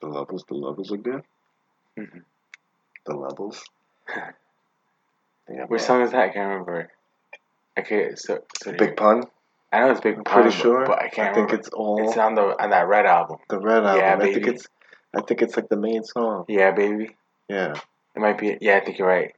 The levels, the levels are good. Mhm. The levels. Yeah, Which song is that? I can't remember. I can't. So, so Big Pun. I know it's Big I'm Pun, pretty sure. but I can't I think remember. it's all It's on the on that Red album. the red album. Yeah, I think it's. I think it's like the main song. Yeah, baby. Yeah. It might be. Yeah, I think you're right.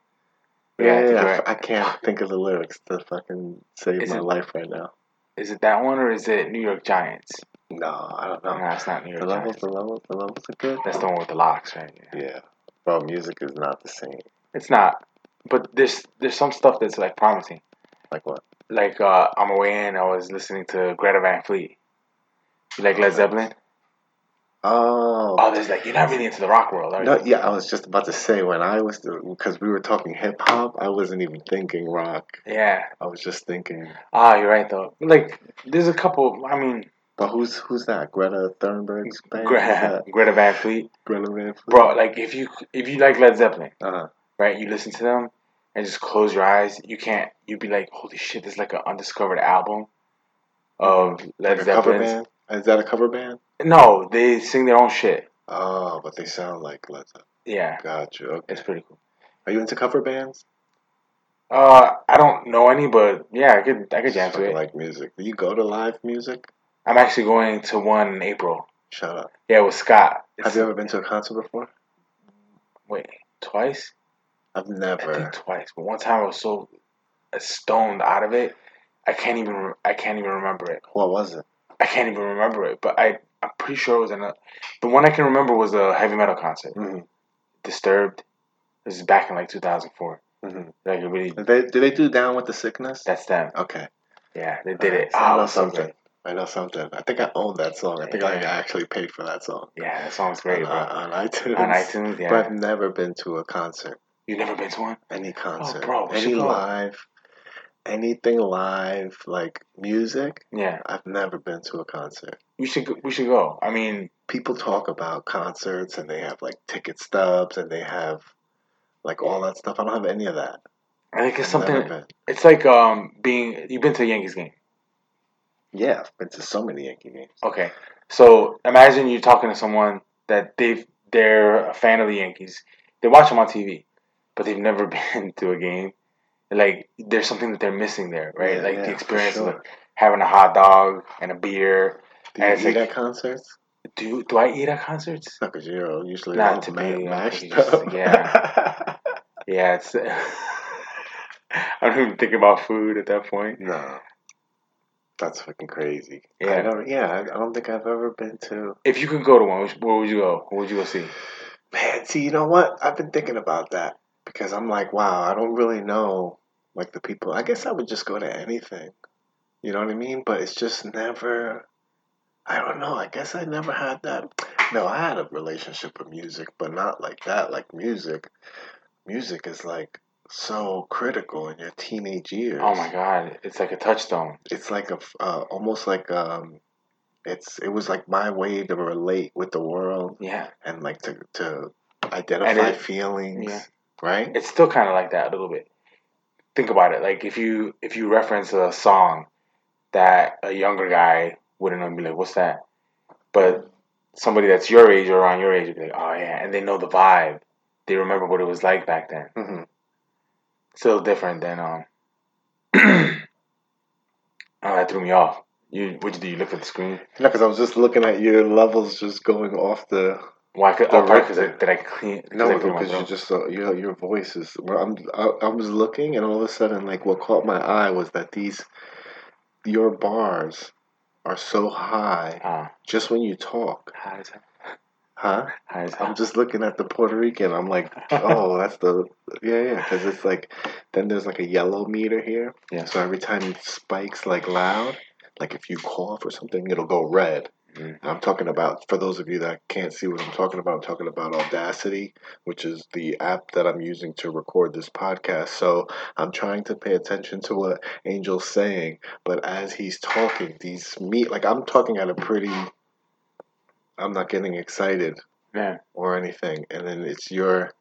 Yeah, Yeah, I think I, you're f- right. I can't think of the lyrics to fucking save Is my it- life right now. Is it that one or is it New York Giants? No, I don't No, know. it's not New The York levels, Giants. the levels, the levels are good. That's the one with the locks, right? Yeah. Yeah, bro, music is not the same. It's not. But there's there's some stuff that's like promising. Like what? Like uh, on my way in, I was listening to Greta Van Fleet. You like Oh, Led. Zeppelin? Oh, Oh, there's like you're not really into the rock world, are you? no, yeah. I was just about to say when I was because we were talking hip hop, I wasn't even thinking rock. Yeah. I was just thinking. Ah, you're right though. Like there's a couple. I mean, But who's who's that? Greta Thunberg's band? Greta. Greta Van Fleet, Greta Van Fleet. bro. Like if you if you like Led Zeppelin, Uh-huh. right? You listen to them and just close your eyes. You can't. You'd be like, holy shit, this is like an undiscovered album of Led Like Zeppelin. Is that a cover band? No, they sing their own shit. Oh, but they sound like Led Zeppelin. Yeah, Gotcha. Okay. it's pretty cool. Are you into cover bands? Uh, I don't know any, but yeah, I could I could jam to it. like music. Do you go to live music? I'm actually going to one in April. Shut up. Yeah, with Scott. Have you ever been to a concert before? Wait, twice? I've I never. think twice. But one time I was so stoned out of it, I can't even I can't even remember it. What was it? I can't even remember it. But I I'm pretty sure it was in a. The one I can remember was a heavy metal concert. hmm Disturbed. This is back in like 2004. hmm Like really. Did they, did they do Down with the Sickness? That's them. Okay. Yeah, they did Alright, it. Oh, know something. I know something. I think I own that song. I think I actually paid for that song. Yeah, that song's great, on, bro. on iTunes. On iTunes, yeah. But I've never been to a concert. you never been to one? Any concert. Oh, bro, any live. Anything live, like music. Yeah, I've never been to a concert. we should go, we should go. I mean, People talk about concerts and they have like ticket stubs and they have like all that stuff. I don't have any of that. I think it's I've something. It's like um being. You've been to a Yankees game. Yeah, I've been to so many Yankee games. Okay, so imagine you're talking to someone that they've they're a fan of the Yankees. They watch them on TV, but they've never been to a game. Like there's something that they're missing there, right? Yeah, like yeah, the experience of like, having a hot dog and a beer. Do you eat like- at concerts? Do do I eat at concerts? No, because you're usually Not to typically, ma- I mashed just- up. yeah. Yeah, it's. I don't even think about food at that point. no. That's fucking crazy. Yeah. I don't, yeah, I, don't think I've ever been to. If you could go to one, where would you go? Where would you go see? Man, see, you know what? I've been thinking about that because I'm like, wow, I don't really know like the people. I guess I would just go to anything. You know what I mean? But it's just never. I don't know. I guess I never had that. No, I had a relationship with music, but not like that. Like music, music is like so critical in your teenage years. Oh my god, it's like a touchstone. It's like a uh, almost like um, it's it was like my way to relate with the world Yeah, and like to to identify it- feelings. yeah. Right. it's still kind of like that a little bit. Think about it. Like if you if you reference a song that a younger guy wouldn't know, be like, "What's that?" But somebody that's your age or around your age would be like, "Oh yeah," and they know the vibe. They remember what it was like back then. hmm Still different than um. oh, that threw me off. You what you do? You look at the screen. No, because I was just looking at your levels just going off the. Why? Could, The oh, because did I clean? No, I cleaned my because you just uh, your your voice is. Well, I'm I, I was looking and all of a sudden, like what caught my eye was that these your bars are so high Ah, just when you talk, high as hell. Huh? High as hell. I'm just looking at the Puerto Rican. I'm like, oh, that's the yeah, yeah. Because it's like, then there's like a yellow meter here. Yeah. So every time it spikes like loud, like if you cough or something, it'll go red. Mhm. I'm talking about for those of you that can't see what I'm talking about. I'm talking about Audacity, which is the app that I'm using to record this podcast. So I'm trying to pay attention to what Angel's saying, but as he's talking, these meet like I'm talking at a pretty. I'm not getting excited Yeah. or anything, and then it's your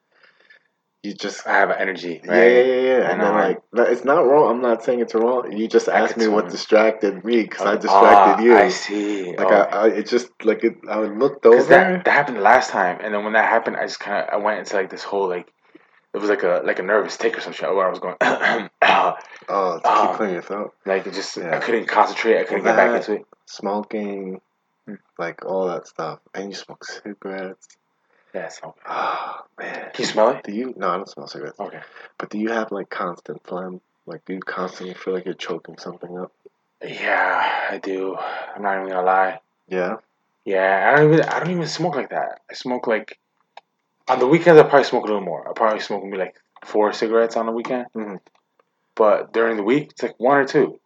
you just I have energy, yeah, right? yeah, yeah, yeah. I And know, then right? like no, it's not wrong. I'm not saying it's wrong. You just I asked me what distracted me because I Ah, distracted you. I see. Like oh. I, I, it just like it. I looked over. that, that happened last time, and then when that happened, I just kind of I went into like this whole like it was like a like a nervous tick or some shit where I was going oh, to Ah. keep clearing your throat. like it just I couldn't concentrate, I couldn't Well, get back into it. Smoking. Like all that stuff, and you smoke cigarettes. Yeah, so Oh man. can you smell it? Do you? No, I don't smell cigarettes. Okay. But do you have like constant phlegm? Like, do you constantly feel like you're choking something up? Yeah, I do. I'm not even gonna lie. Yeah. Yeah, I don't even I don't even smoke like that. I smoke like on the weekends. I probably smoke a little more. I probably smoke maybe like four cigarettes on the weekend. Mhm. But during the week, it's like one or two.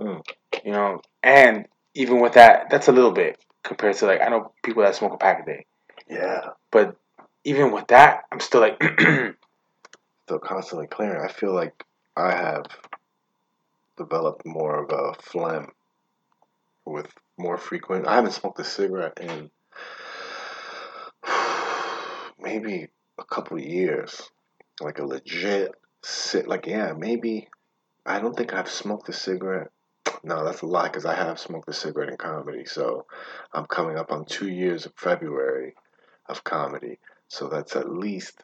Mm. You know, and even with that, that's a little bit compared to like I know people that smoke a pack a day. Yeah. But even with that, I'm still like Still constantly clearing. I feel like I have developed more of a phlegm with more frequent. I haven't smoked a cigarette in maybe a couple of years. Like a legit sit. Like yeah, maybe. I don't think I've smoked a cigarette. No, that's a lie because I have smoked a cigarette in comedy. So I'm coming up on two years of February of comedy. So that's at least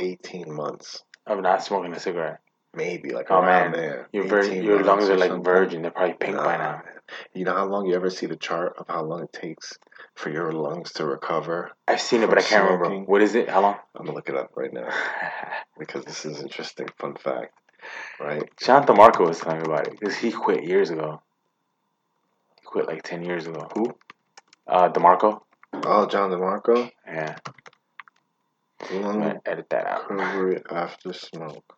18 months, I'm not smoking a cigarette. maybe like Oh, around man. there. Your vir- your lungs are like something. virgin. They're probably pink by now. man. You know how long you ever see the chart of how long it takes for your lungs to recover? I've seen it, but I can't remember. What is it? How long? I'm gonna look it up right now because this is interesting. Fun fact, right? John DeMarco was telling me about it because he quit years ago. He quit like ten years ago. Who? Uh, DeMarco. Oh, John DeMarco. Yeah, I'm gonna edit that out. recovery after smoke.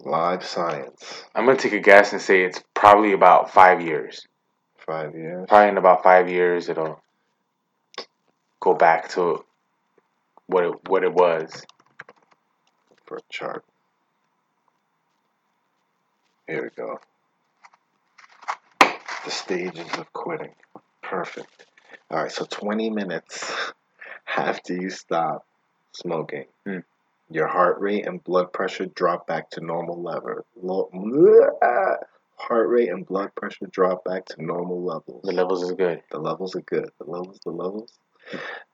Live science. I'm gonna take a guess and say it's probably about five years. Five years. Probably in about five years, it'll go back to what it what it was. For a chart. Here we go. The stages of quitting. Perfect. All right, so 20 minutes after you stop smoking, Hmm. your heart rate and blood pressure drop back to normal level. Heart rate and blood pressure drop back to normal levels. The levels is good. The levels are good. The levels, the levels.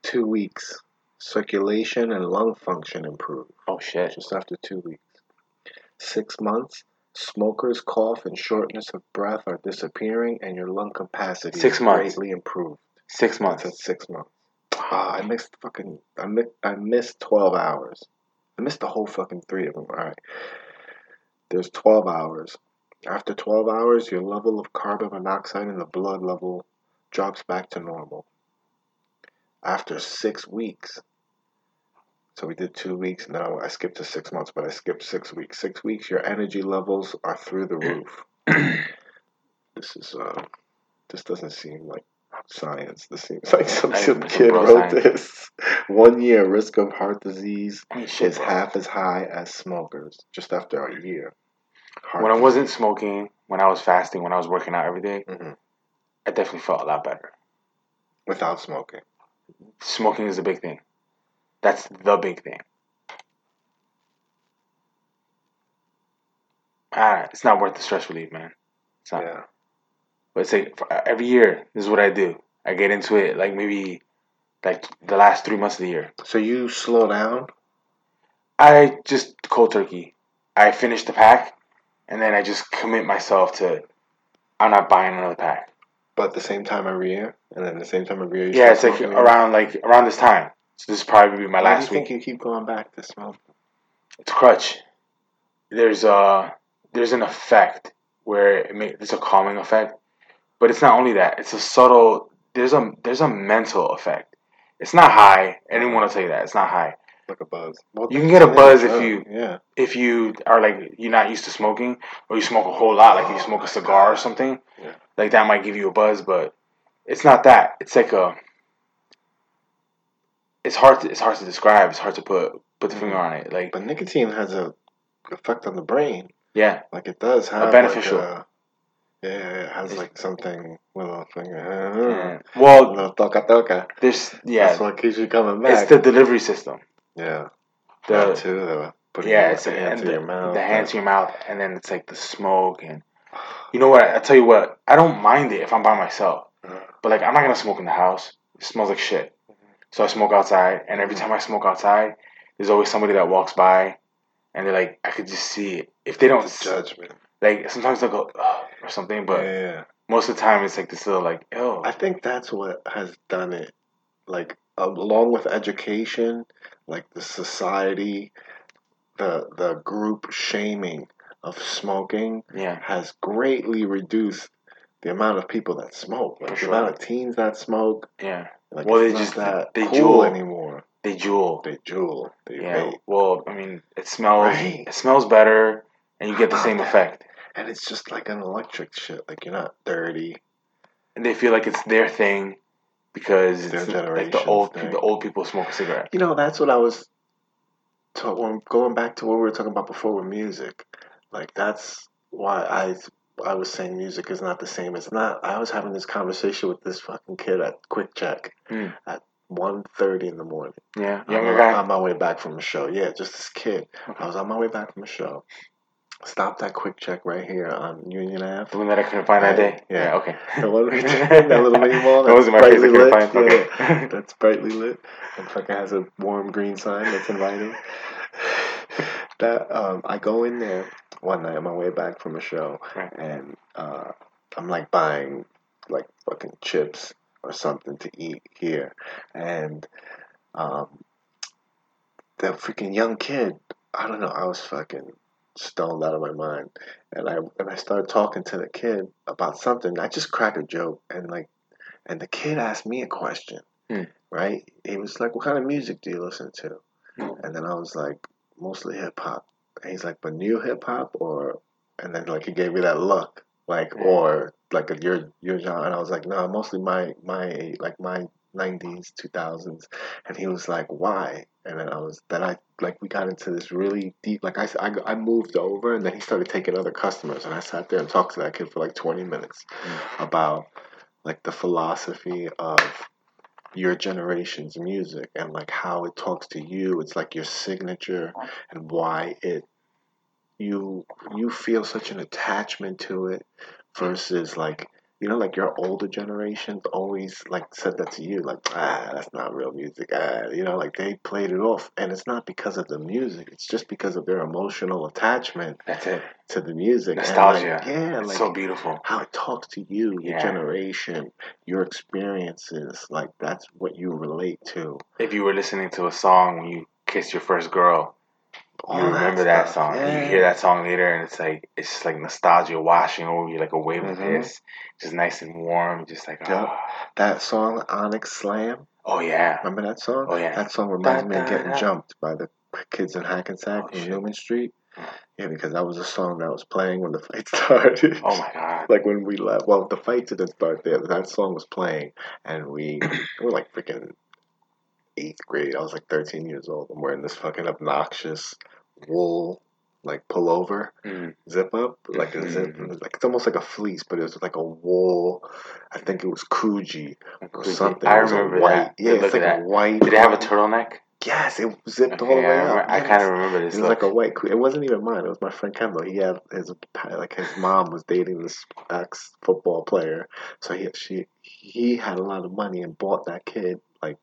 Two weeks. Circulation and lung function improve Oh shit. just after two weeks. Six months, smokers' cough and shortness of breath are disappearing, and your lung capacity Six is months. greatly improved. Six That's months. at six months. Ah, I missed fucking. I missed. I missed twelve hours. I missed the whole fucking three of them. All right. There's twelve hours. After twelve hours, your level of carbon monoxide in the blood level drops back to normal. After six weeks, so we did two weeks. Now I skipped to six months, but I skipped six weeks. Six weeks, your energy levels are through the roof. this is uh, this doesn't seem like science. This seems like some, some kid wrote science. this. One year risk of heart disease shit, is bro. half as high as smokers. Just after a year. Heart When I wasn't smoking, when I was fasting, when I was working out every day, Mhm. I definitely felt a lot better. without smoking. Smoking is a big thing. That's the big thing. Ah, it's not worth the stress relief, man. It's not. Yeah. But it's like for, every year, this is what I do. I get into it like maybe like the last three months of the year. So you slow down. I just cold turkey. I finish the pack, and then I just commit myself to. I'm not buying another pack. But at the same time every year, and then the same time every year. Yeah, it's like around like around this time. So this is probably be my Why last do you week. think you keep going back to smoke? It's a crutch. There's a there's an effect where it may, there's a calming effect, but it's not only that. It's a subtle. There's a there's a mental effect. It's not high. Anyone will tell you that it's not high. Like a buzz. Well, You can get a buzz if you- Yeah. If you are like you're not used to smoking, or you smoke a whole lot, like if you oh smoke a cigar or something, Yeah. like that might give you a buzz. But it's not that. It's like a. It's hard. To, it's hard to describe. It's hard to put put the finger on it. Like But nicotine has a effect on the brain. yeah, Like it does have a beneficial. Like a, Yeah, it has It's- like something little thing. Yeah. Uh, Well, little toca toca. there's That's yeah, what keeps you coming back. it's the delivery system. yeah. The that too. The putting yeah, your it's hand and to the, your mouth. the hand to your mouth, and then it's like the smoke and you know what? I tell you what, I don't mind it if I'm by myself, Uh, but like I'm not gonna smoke in the house. It smells like shit. So I smoke outside, and every hmm. time I smoke outside, there's always somebody that walks by, and they're like, I could just see it. If they don't, the judgment. like sometimes they'll go "Ugh," or something, but yeah, most of the time it's like this little like, oh, I think that's what has done it. Like along with education, like the society, the the group shaming of smoking yeah, has greatly reduced the amount of people that smoke. Like the sure. amount of teens that smoke. yeah. Like Well, they not just- that they cool Juul. anymore. They Juul. They Juul. They Yeah. vape. Well, I mean, it smells. Right. It smells better, and you get the same about effect. And it's just like an electric shit. Like you're not dirty. And they feel like it's their thing because It's it's like the old thing. the old people smoke a cigarette. You know, that's what I was talking. Going back to what we were talking about before with music, like that's why I I was saying music is not the same. It's not. I was having this conversation with this fucking kid at QuickChek Hmm. at 1.30 in the morning. Yeah, younger on, guy. on my way back from a show. Yeah, just this kid. Okay. I was on my way back from a show. Stopped at QuickChek right here on Union Ave. The one that I couldn't find that Right, day. yeah. okay. The one right there, that little mini mall. That wasn't my place I couldn't lit. find. Okay. Yeah, that's brightly lit. And fucking has a warm green sign that's inviting. that um, I go in there one night on my way back from a show, Right. and uh, I'm like buying like fucking chips or something to eat here, and um, the freaking young kid. I don't know. I was fucking stoned out of my mind, and I and I started talking to the kid about something. I just cracked a joke, and like, and the kid asked me a question. Hmm. Right? He was like, "What kind of music do you listen to?" Hmm. And then I was like, "Mostly hip hop." And he's like, "But new hip hop, or?" And then like he gave me that look, like, Hmm. or like a, your your genre. And I was like, "No, mostly my my like my." 90s 2000s and he was like why and then i was then i like we got into this really deep like I, I, I moved over and then he started taking other customers and i sat there and talked to that kid for like 20 minutes about like the philosophy of your generation's music and like how it talks to you. It's like your signature and why it you you feel such an attachment to it versus like you know like your older generations always like said that to you like ah that's not real music ah you know like they played it off and it's not because of the music it's just because of their emotional attachment That's it. to the music Nostalgia. like, yeah It's like so beautiful. how it talks to you, your Yeah. generation, your experiences. Like that's what you relate to. If you were listening to a song when you kissed your first girl, you remember that, stuff. song. And you hear that song later, and it's like it's just like nostalgia washing over you like a wave of Mhm. piss, just nice and warm, just like Yep. oh, That song, Onyx Slam. oh yeah, Remember that song? Oh, yeah. That song reminds me of Da, da, getting da. jumped by the kids in Hackensack Oh, in. Newman Street. Yeah, because that was a song that was playing when the fight started. oh my god, like when we left. Well, the fight didn't start there. But that song was playing, and we we were like freaking eighth grade. I was like 13 years old. I'm wearing this fucking obnoxious wool like pullover Mm. zip up, like a zip. Mhm. Like it's almost like a fleece, but it was like a wool. I think it was Coogi or something. I It was a remember white. that. Yeah, Look it's like a white. Did it have a turtleneck? Yes, it zipped all Okay, the I, way remember, up. I kind of remember this. It was look. like a white. It wasn't even mine. It was my friend Kendall. He had his like his mom was dating this ex football player, so he she he had a lot of money and bought that kid like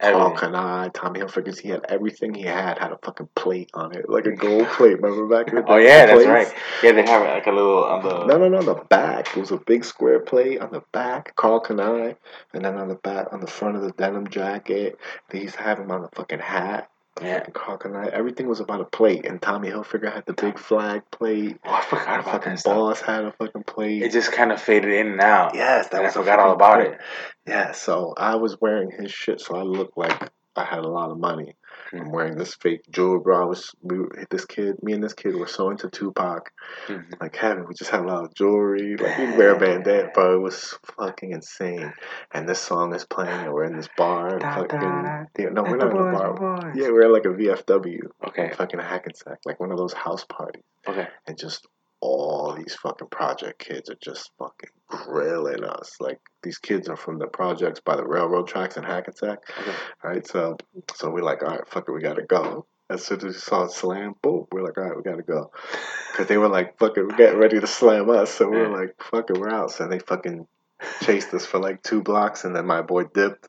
Karl Everything. Kani, Tommy Hilfiger. He had everything he had had a fucking plate on it, like a gold plate. Remember back in the day? Oh yeah, that's right. Yeah, they have like a little on the. No, no, no. The back it was a big square plate on the back, Karl Kani, and then on the back, on the front of the denim jacket, they used to have him on the fucking hat. Fucking Carl Everything was about a plate, and Tommy Hilfiger had the big flag plate. Oh, I forgot about fucking that stuff. boss had a fucking plate. It just kind of faded in and out. yes, that and I was a forgot all about print. it. Yeah, so I was wearing his shit, so I looked like I had a lot of money. I'm wearing this fake jewelry, bro. I was we this kid, me and this kid were so into Tupac, Mhm. like heaven. We just had a lot of jewelry, like we wear a bandana, bro. It was fucking insane. And this song is playing, and we're in this bar, and Da, fucking da. yeah, no, we're not in a bar. Yeah, we're at like a VFW, Okay. fucking a Hackensack, like one of those house parties, Okay. and just all these fucking project kids are just fucking grilling us. Like these kids are from the projects by the railroad tracks in Hackensack. Okay. Mm-hmm. Right, so so we're like, all right, fuck it, we gotta go. As soon as we saw it slam, boom, we're like, all right, we gotta go. Cause they were like, fucking, we're getting ready to slam us. So we were like, fucking, we're out. So they fucking chased us for like two blocks, and then my boy dipped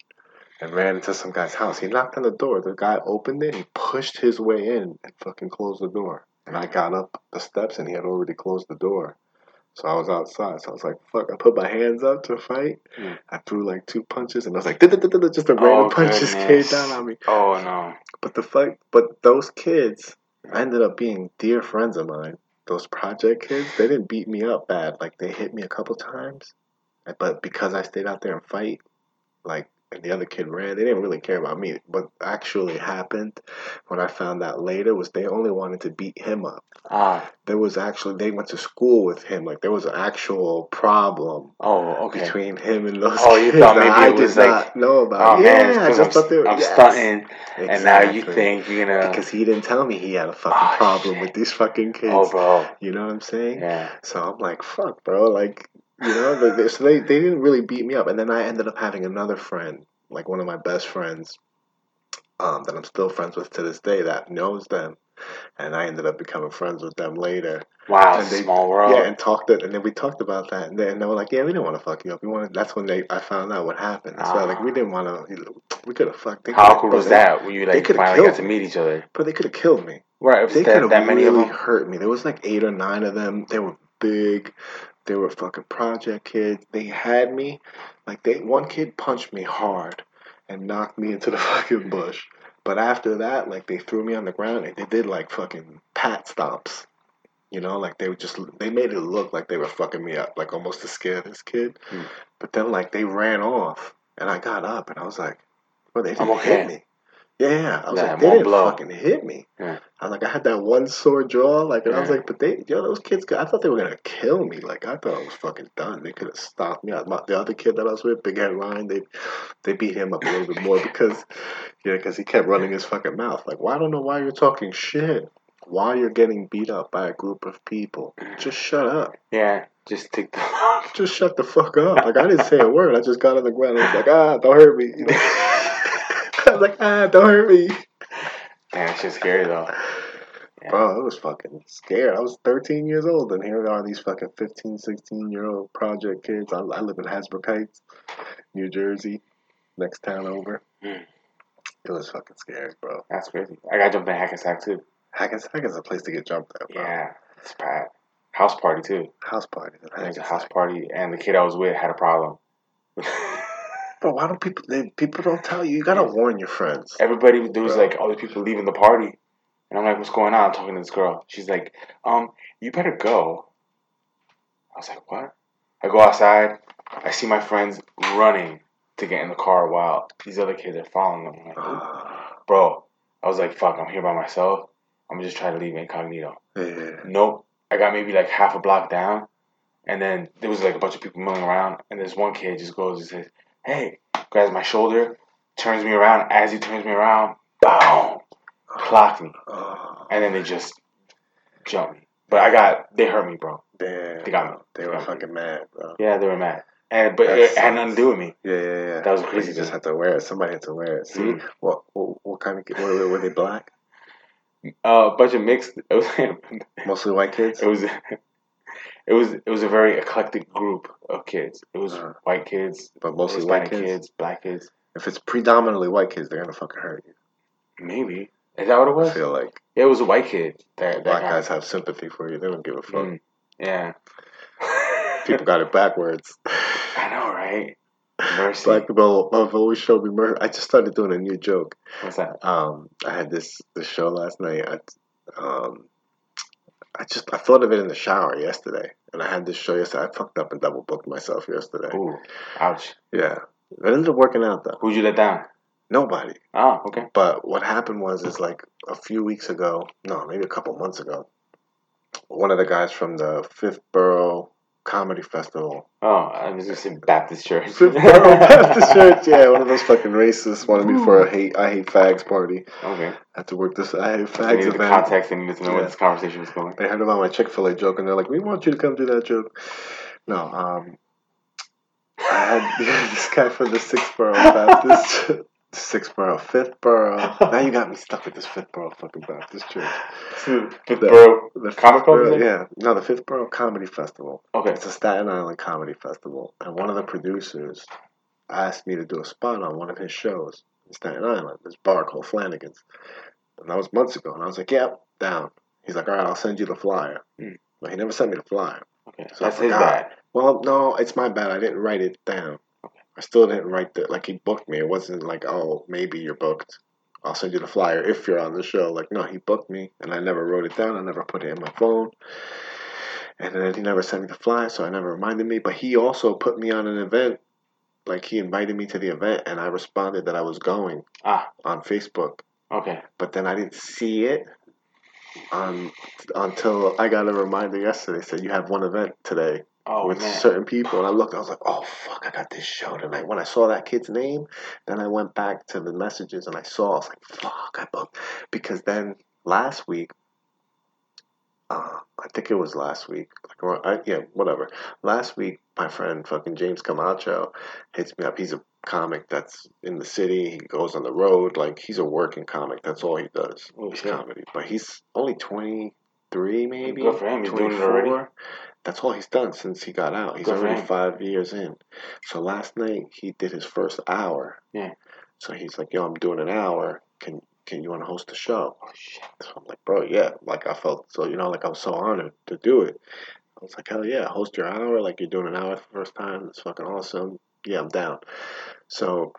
and ran into some guy's house. He knocked on the door. The guy opened it. He pushed his way in and fucking closed the door. And I got up the steps, and he had already closed the door. So I was outside. So I was like, "Fuck!" I put my hands up to fight. Mm. I threw like two punches, and I was like, "Just a random Oh, punch came down on me." Oh no. But the fight, but those kids, I ended up being dear friends of mine. Those project kids, they didn't beat me up bad. Like they hit me a couple times, but because I stayed out there and fight, like and the other kid ran, they didn't really care about me. What actually happened, what I found out later, was they only wanted to beat him up. Ah. There was actually they went to school with him. Like there was an actual problem Oh, okay. between him and those. Oh, you kids thought maybe I was did like, not know about. Oh yeah, man, I just I'm, thought they were. I'm yes. stunting, and now you think you know. Because he didn't tell me he had a fucking Oh, problem shit. with these fucking kids. oh, bro. You know what I'm saying? Yeah. So I'm like, fuck, bro. Like, you know, they, they, so they, they didn't really beat me up. And then I ended up having another friend, like one of my best friends, um, that I'm still friends with to this day, that knows them. And I ended up becoming friends with them later. Wow. And they- small world. Yeah, and talked it, and then we talked about that, and they, and they were like, "Yeah, we didn't want to fuck you up. We wanted." That's when they, I found out what happened. So like, we Ah. didn't want to. We could have fucked. they How bro, was they- that? When you they like could've finally got to meet each other. but they could have killed me. Right. They could have that many really of them. hurt me. There was like eight or nine of them. They were big. They were fucking project kids. They had me. Like they, one kid punched me hard and knocked me into the fucking bush. But after that, like they threw me on the ground and they did like fucking pat stomps. You know, like they were just they made it look like they were fucking me up, like almost to scare this kid. Hmm. But then like they ran off and I got up and I was like, Bro, they didn't I'm okay. hit me. Yeah, yeah. I was That like, they didn't blow. fucking hit me. Yeah. I was like, I had that one sore jaw, like, and I was like, but they, yo, those kids, I thought they were gonna kill me. Like, I thought I was fucking done. They could have stopped me. I, my, the other kid that I was with, Big Head Ryan, they, they beat him up a little bit more because, yeah, because he kept running his fucking mouth. Like, well, I don't know why you're talking shit. Why you're getting beat up by a group of people? Just shut up. Yeah. Just take the. Just shut the fuck up. Like, I didn't say a word. I just got on the ground and was like, ah, don't hurt me. You know? I was like, ah, don't hurt me. Damn, it's just scary though. Yeah. Bro, I was fucking scared. I was 13 years old, and here are these fucking 15, 16 year old project kids. I, I live in Hasbrouck Heights, New Jersey, next town over. Hmm. It was fucking scary, bro. That's crazy. I got jumped in Hackensack too. Hackensack is a place to get jumped at, bro. Yeah. It's bad. House party too. House party. in There was a house party, and the kid I was with had a problem. Bro, why don't people? They, people don't tell you. You gotta warn your friends. Everybody, there was like all these people leaving the party, and I'm like, "What's going on?" I'm talking to this girl. She's like, "Um, you better go." I was like, "What?" I go outside. I see my friends running to get in the car while these other kids are following them. I'm like, "Bro," I was like, "Fuck, I'm here by myself. I'm just trying to leave incognito." yeah. Nope. I got maybe like half a block down, and then there was like a bunch of people milling around, and this one kid just goes and says, "Hey," grabs my shoulder, turns me around. As he turns me around, boom, clocked me, Oh, and then they just jumped me. But I got they hurt me, bro. damn. They got me. They They were got me. fucking mad, bro. Yeah, they were mad, and but it had nothing to do with me. Yeah, yeah, yeah. That was crazy You just had to wear it. Somebody had to wear it. See, Mm. what, what what kind of were, were they black? Uh, a bunch of mixed. It was Mostly white kids. it was it was it was a very eclectic group of kids. It was Uh, white kids, But mostly white kids. kids, black kids. If it's predominantly white kids, they're gonna fucking hurt you. Maybe is that what it I was? feel like Yeah, it was a white kid. That, that black guys have sympathy for you. They don't give a fuck. Mm, yeah. People got it backwards. I know, right? Mercy. Black people have always showed me mercy. I just started doing a new joke. What's that? Um, I had this this show last night. I, um, I just I thought of it in the shower yesterday, and I had this show yesterday. I fucked up and double booked myself yesterday. Ooh, ouch. Yeah, it ended up working out though. Who'd you let down? Nobody. Oh, okay. But what happened was, is like a few weeks ago, no, maybe a couple months ago, one of the guys from the Fifth Borough comedy festival. Oh, I was gonna say Baptist church. Baptist Church, yeah, one of those fucking racists wanted me for a hate I hate fags party. Okay. I had to work this I hate fags needed the event. context. I needed to know where this conversation was going. They heard about my Chick Fil A joke, and they're like, "We want you to come do that joke." No, um, I had this guy from the Sixthboro Baptist, Sixthboro, Fifthboro. Now you got me stuck with this Fifthboro fucking Baptist church. Fifth The- Borough The Comic Fifthboro- yeah, no, the Fifthboro Comedy Festival. Okay. It's a Staten Island comedy festival, and one of the producers asked me to do a spot on one of his shows in Staten Island. This bar called Flanagan's, and that was months ago. And I was like, "Yep, down." He's like, "All right, I'll send you the flyer." Hmm. But he never sent me the flyer. Okay. So I That's his bad. Well, no, it's my bad. I didn't write it down. I still didn't write that like he booked me. It wasn't like, "Oh, maybe you're booked." I'll send you the flyer if you're on the show. Like, no, he booked me, and I never wrote it down. I never put it in my phone. And then he never sent me the flyer, so I never reminded me. But he also put me on an event. Like he invited me to the event, and I responded that I was going Ah. on Facebook. Okay. But then I didn't see it on until I got a reminder yesterday. Said you have one event today Oh with man. certain people, and I looked. I was like, "Oh fuck, I got this show tonight." When I saw that kid's name, then I went back to the messages and I saw. I was like, "Fuck, I booked," because then last week, uh, I think it was last week. Like, I, yeah, whatever. Last week, my friend fucking James Camacho hits me up. He's a comic that's in the city. He goes on the road. Like he's a working comic. That's all he does. Oh, is shit. comedy. But he's only twenty three, maybe. Good for him. He's doing it already. 24. That's all he's done since he got out. He's Good already five years in. So last night he did his first hour. Yeah. So he's like, "Yo, I'm doing an hour. Can can you want to host the show?" Oh shit. So I'm like, "Bro, yeah." Like I felt so, you know, like I was so honored to do it. I was like, "Hell yeah, host your hour. Like you're doing an hour for the first time. It's fucking awesome. Yeah, I'm down." So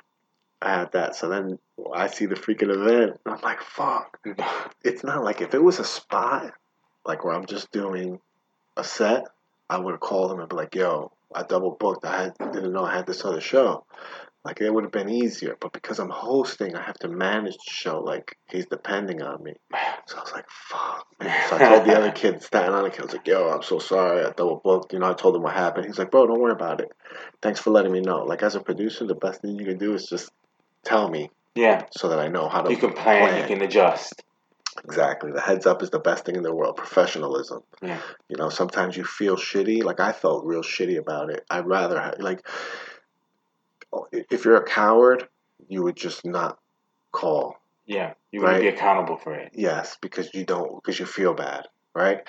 I had that. So then I see the freaking event. And I'm like, "Fuck." It's not like if it was a spot, like where I'm just doing a set, I would have called him and be like, "Yo, I double booked. I had, didn't know I had this other show." Like it would have been easier, but because I'm hosting, I have to manage the show. Like he's depending on me. So I was like, "Fuck." Man. So I told the other kid, Staten Island kid, I was like, "Yo, I'm so sorry. I double booked." You know, I told him what happened. He's like, "Bro, don't worry about it. Thanks for letting me know." Like as a producer, the best thing you can do is just tell me Yeah. so that I know how to You can plan. You can adjust. Exactly. The heads up is the best thing in the world. Professionalism. Yeah. You know, sometimes you feel shitty. Like I felt real shitty about it. I'd rather ha- like oh, if you're a coward, you would just not call. Yeah. You wouldn't Right. be accountable for it. Yes, because you don't because you feel bad, right?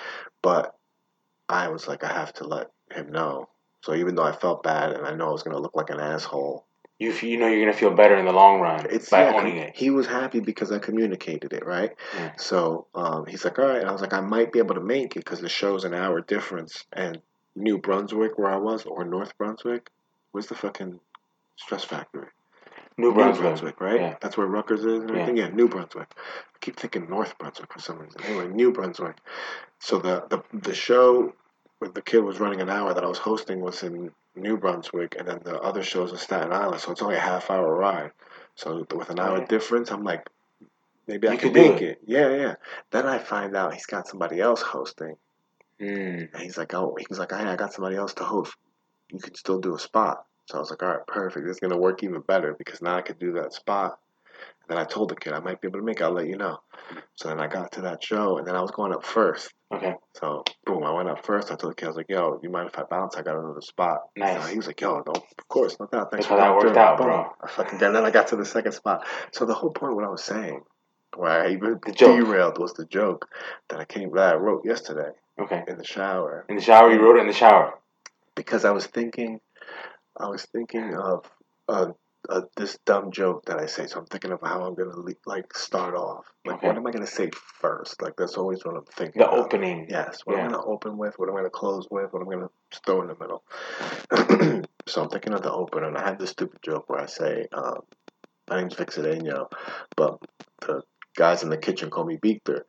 But I was like, I have to let him know. So even though I felt bad and I know I was gonna look like an asshole, You you know you're gonna feel better in the long run it's by yeah, owning it. He was happy because I communicated it, right? Yeah. So um, he's like, all right. And I was like, I might be able to make it because the show's an hour difference. And New Brunswick, where I was, or North Brunswick, where's the fucking stress factory? New Brunswick. right? Yeah. That's where Rutgers is and everything. Yeah. New Brunswick. I keep thinking North Brunswick for some reason. Anyway, New Brunswick. So the the the show where the kid was running an hour that I was hosting was in New Brunswick, and then the other shows in Staten Island. So it's only a half hour ride. So with an hour Okay. difference, I'm like, maybe I can make it. Yeah, yeah. Then I find out he's got somebody else hosting, Mm. and he's like, oh, he's like, hey, I got somebody else to host. You could still do a spot. So I was like, all right, perfect. This is gonna work even better because now I could do that spot. And then I told the kid I might be able to make. it. I'll let you know. So then I got to that show, and then I was going up first. Okay. So boom, I went up first. I told the kid, I was like, "Yo, you mind if I bounce? I got another spot." Nice. So he was like, "Yo, no, of course, no doubt. Thanks That's for how that worked through." out, Boom. bro. I fucking then I got to the second spot. So the whole point, what I was saying, where I even The joke. derailed, was the joke that I came that I wrote yesterday Okay. in the shower In the shower, you wrote it in the shower. because I was thinking, I was thinking of uh, uh, this dumb joke that I say. So I'm thinking of how I'm gonna le- like start off. Like, Okay. what am I gonna say first? Like, that's always what I'm thinking. The about. opening. Yes, what Yeah. I'm going to open with, what I'm going to close with, what I'm going to throw in the middle. so I'm thinking of the open, and I have this stupid joke where I say, um, my name's Vic Cedeno, but the guys in the kitchen call me Victor,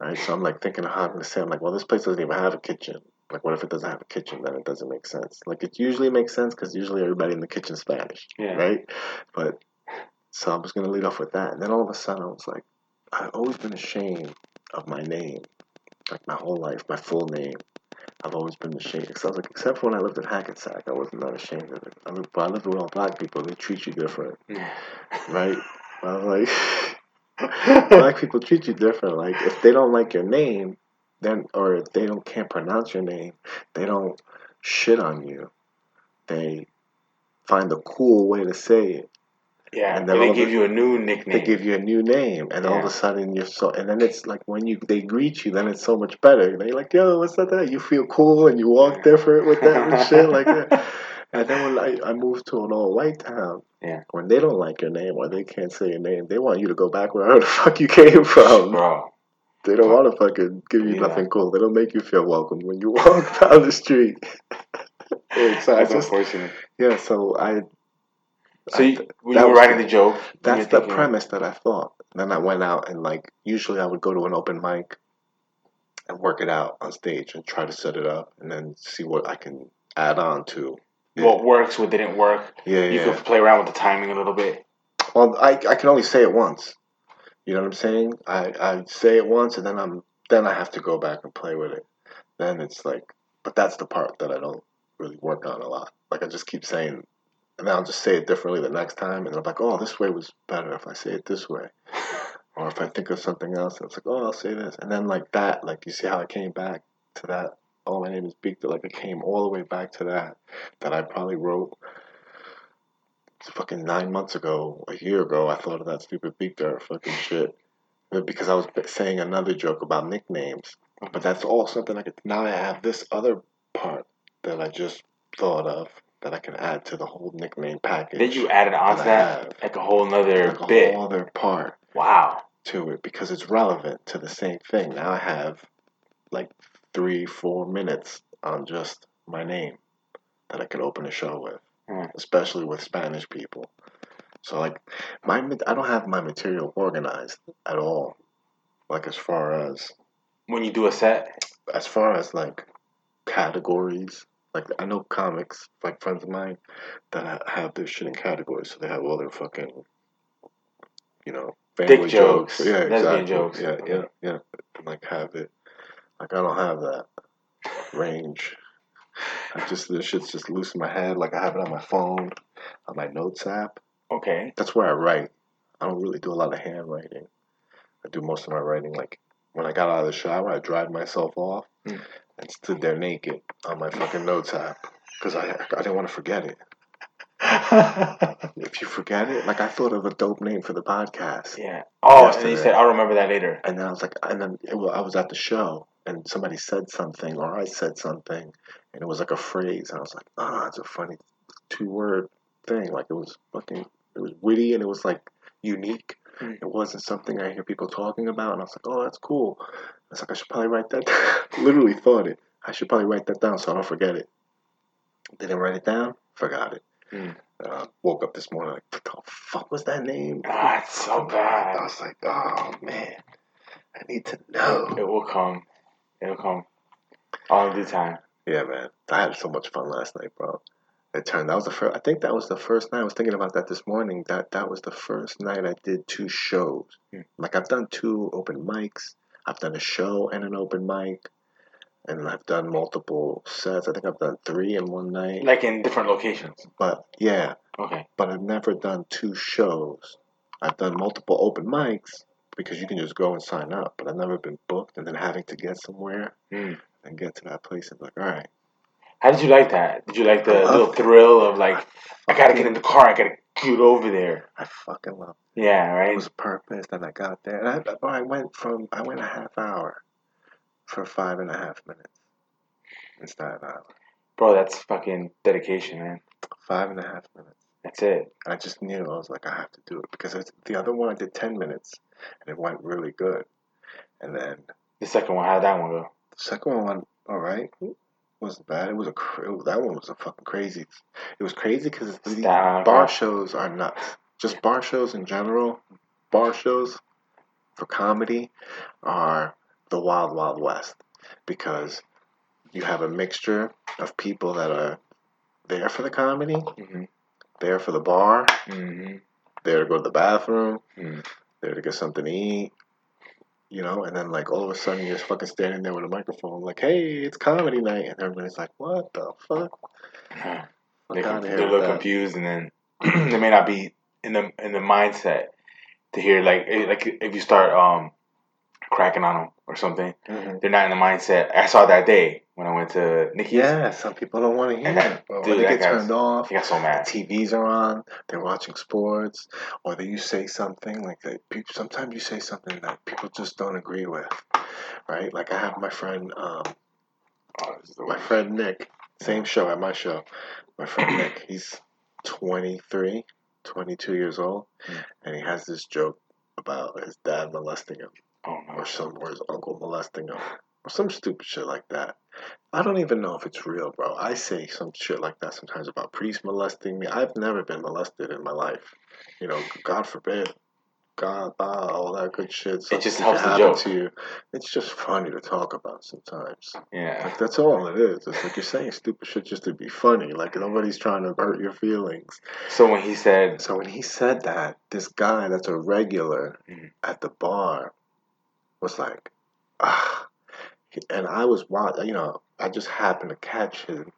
right? So I'm like thinking of how I'm going to say, I'm like, well, this place doesn't even have a kitchen. Like, what if it doesn't have a kitchen? Then it doesn't make sense. Like, it usually makes sense because usually everybody in the kitchen's Spanish, Yeah. right? But so I was going to lead off with that. And then all of a sudden, I was like, I've always been ashamed of my name, like my whole life, my full name. I've always been ashamed. Cause I was like, except for when I lived in Hackensack, I was not ashamed of it. I lived, but I lived with all black people. They treat you different, right? I was like, black people treat you different. Like if they don't like your name, then or they don't can't pronounce your name, they don't shit on you. They find a cool way to say it. Yeah, And and then they give the- you a new nickname. They give you a new name, and all of a sudden you're so. And then it's like when you they greet you, then it's so much better. They're like, "Yo, what's that?" that? You feel cool, and you walk different with that and shit like that. And then when I, I moved to an all white town, Yeah. when they don't like your name or they can't say your name, they want you to go back wherever the fuck you came from. Bro, They don't want to fucking give you Yeah. nothing cool. They don't make you feel welcome when you walk down the street. it's, that's unfortunate. yeah, so I So you, when you were writing the- the joke, that's the thinking, premise that I thought. Then I went out and like usually I would go to an open mic and work it out on stage and try to set it up and then see what I can add on to. What works, what didn't work. yeah, You yeah. could play around with the timing a little bit. Well, I I can only say it once. You know what I'm saying? I I say it once and then I'm then I have to go back and play with it. Then it's like, but that's the part that I don't really work on a lot. Like I just keep saying, and then I'll just say it differently the next time, and I'm like, oh, this way was better if I say it this way. Or if I think of something else, it's like, oh, I'll say this, and then like that, like you see how I came back to that. Oh, my name is Beekta. Like it came all the way back to that. That I probably wrote fucking nine months ago, a year ago. I thought of that stupid Beekta fucking shit because I was saying another joke about nicknames. But that's all something I could. Now I have this other part that I just thought of that I can add to the whole nickname package. Then you added onto I that like a whole nother like a bit. whole other part Wow. to it because it's relevant to the same thing. Now I have like three, four minutes on just my name that I could open a show with. Mm, especially with Spanish people. So like my, I don't have my material organized at all. Like as far as When you do a set, as far as like categories, like I know comics, like friends of mine that have their shit in categories, so they have all their fucking, you know, family jokes, Yeah, lesbian exactly. jokes. Yeah, yeah, yeah. Like have it. Like I don't have that range. I just this shit's just loose in my head. Like I have it on my phone, on my notes app. okay. That's where I write. I don't really do a lot of handwriting. I do most of my writing like when I got out of the shower, I dried myself off Mm. and stood there naked on my fucking notes app because I I didn't want to forget it. If you forget it, like I thought of a dope name for the podcast, yeah. Oh, and then you said, I'll remember that later. and then I was like, and then wa- I was at the show and somebody said something or I said something, and it was like a phrase, and I was like, ah, it's a funny two word thing. Like it was fucking, it was witty and it was like unique. Mm. It wasn't something I hear people talking about, and I was like, oh, that's cool. I was like, I should probably write that. down. Literally thought it. I should probably write that down so I don't forget it. Didn't write it down. Forgot it. Mm. Uh, woke up this morning like, what the fuck was that name? Ah, it's so bad. I was like, oh man, I need to know. It will come. It'll come. All the time. Yeah, man. I had so much fun last night, bro. It turned that was the first I think that was the first night I was thinking about that this morning. That that was the first night I did two shows. Hmm. Like I've done two open mics. I've done a show and an open mic. And I've done multiple sets. I think I've done three in one night. Like in different locations. But yeah, Okay. but I've never done two shows. I've done multiple open mics because you can just go and sign up, but I've never been booked and then having to get somewhere Mm. And get to that place and be like, all right, How did you like that? Did you like the little it. thrill of like, I gotta get in the car, I gotta get over there? I fucking love Yeah, it. It right? was purpose. Then I got there, and I, I went from I went a half hour for five and a half minutes instead of hour. Bro, that's fucking dedication, man. Five and a half minutes. That's it. I just knew I was like, I have to do it because it's, the other one I did ten minutes, and it went really good. And then The second one, how'd that one go? Second one all right. wasn't bad. It was a that one was a fucking crazy. It was crazy because bar shows are nuts. Just bar shows in general, bar shows for comedy are the wild wild west because you have a mixture of people that are there for the comedy, Mm-hmm. there for the bar, Mm-hmm. there to go to the bathroom, Mm. there to get something to eat, you know, and then like all of a sudden you're fucking standing there with a microphone, like, hey, it's comedy night, and everybody's like, what the fuck? Yeah. Fuck They, they're a little confused, and then they may not be in the in the mindset to hear like eh, like if you start um cracking on them or something, Mhm. they're not in the mindset. I saw that day when I went to Nikki's. Yeah, some people don't want to hear That- it, dude, when they get turned off, He got so mad. TVs are on, they're watching sports, or that you say something like that. People, sometimes you say something that people just don't agree with, right? Like I have my friend, um, Oh, this is the my friend Nick, same show at my show. My friend Nick, he's 23, 22 years old, Mm. and he has this joke about his dad molesting him, Oh no. or some, or his uncle molesting him, or some stupid shit like that. I don't even know if it's real, bro. I say some shit like that sometimes about priests molesting me. I've never been molested in my life. You know, God forbid. God, ah, all that good shit. Something just helps the joke. to you. It's just funny to talk about sometimes. Yeah. Like that's all it is. It's like you're saying stupid shit just to be funny. Like nobody's trying to hurt your feelings. So when he said, So when he said that, this guy that's a regular Mhm. at the bar was like, ah. And I was watching, you know, I just happened to catch him,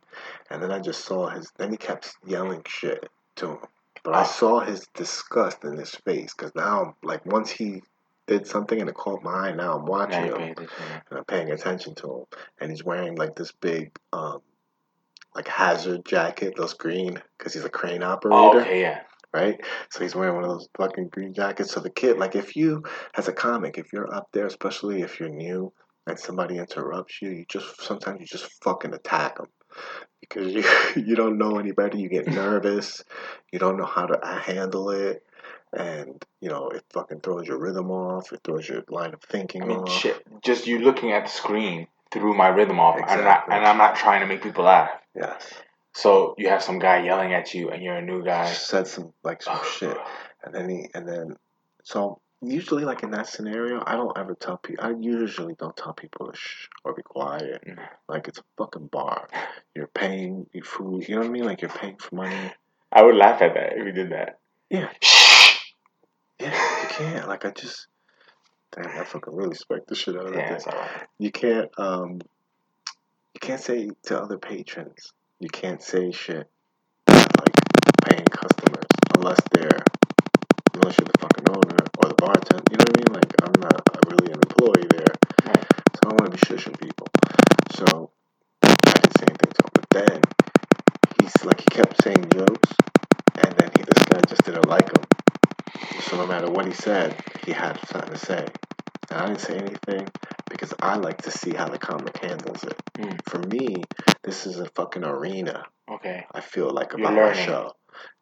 and then I just saw his. Then he kept yelling shit to him, but I saw his disgust in his face because now, like, once he did something and it caught my eye, now I'm watching you're him yeah. and I'm paying attention to him, and he's wearing like this big, um, like hazard jacket, those green, because he's a crane operator, Oh, okay, yeah. right? So he's wearing one of those fucking green jackets. So the kid, like, if you, as a comic, if you're up there, especially if you're new, and somebody interrupts you, you just sometimes you just fucking attack them because you you don't know any better. You get nervous, you don't know how to uh, handle it. And you know it fucking throws your rhythm off. It throws your line of thinking I mean, off. shit. Just you looking at the screen threw my rhythm off. I'm not, Exactly. and I'm not trying to make people laugh. Yes. So you have some guy yelling at you, and you're a new guy. said some like some shit, and then he and then so usually like in that scenario, I don't ever tell people. I usually don't tell people to shh or be quiet. Like it's a fucking bar. You're paying your food. You know what I mean? Like you're paying for money. I would laugh at that if you did that. Yeah. Shh. Yeah, you can't. Like I just. Damn, I fucking really respect the shit out of that Yeah, alright. You can't um. You can't say to other patrons. You can't say shit like paying customers unless they're unless you're the fucking owner or the bartender. You know what I mean? Like I'm not really an employee there, Right. so I don't want to be shushing people. So I didn't say anything to him. But then he's like he kept saying jokes, and then he this guy just didn't like him. So no matter what he said, he had something to say. And I didn't say anything because I like to see how the comic handles it. Hmm. For me, this is a fucking arena. Okay. I feel like You're about my show.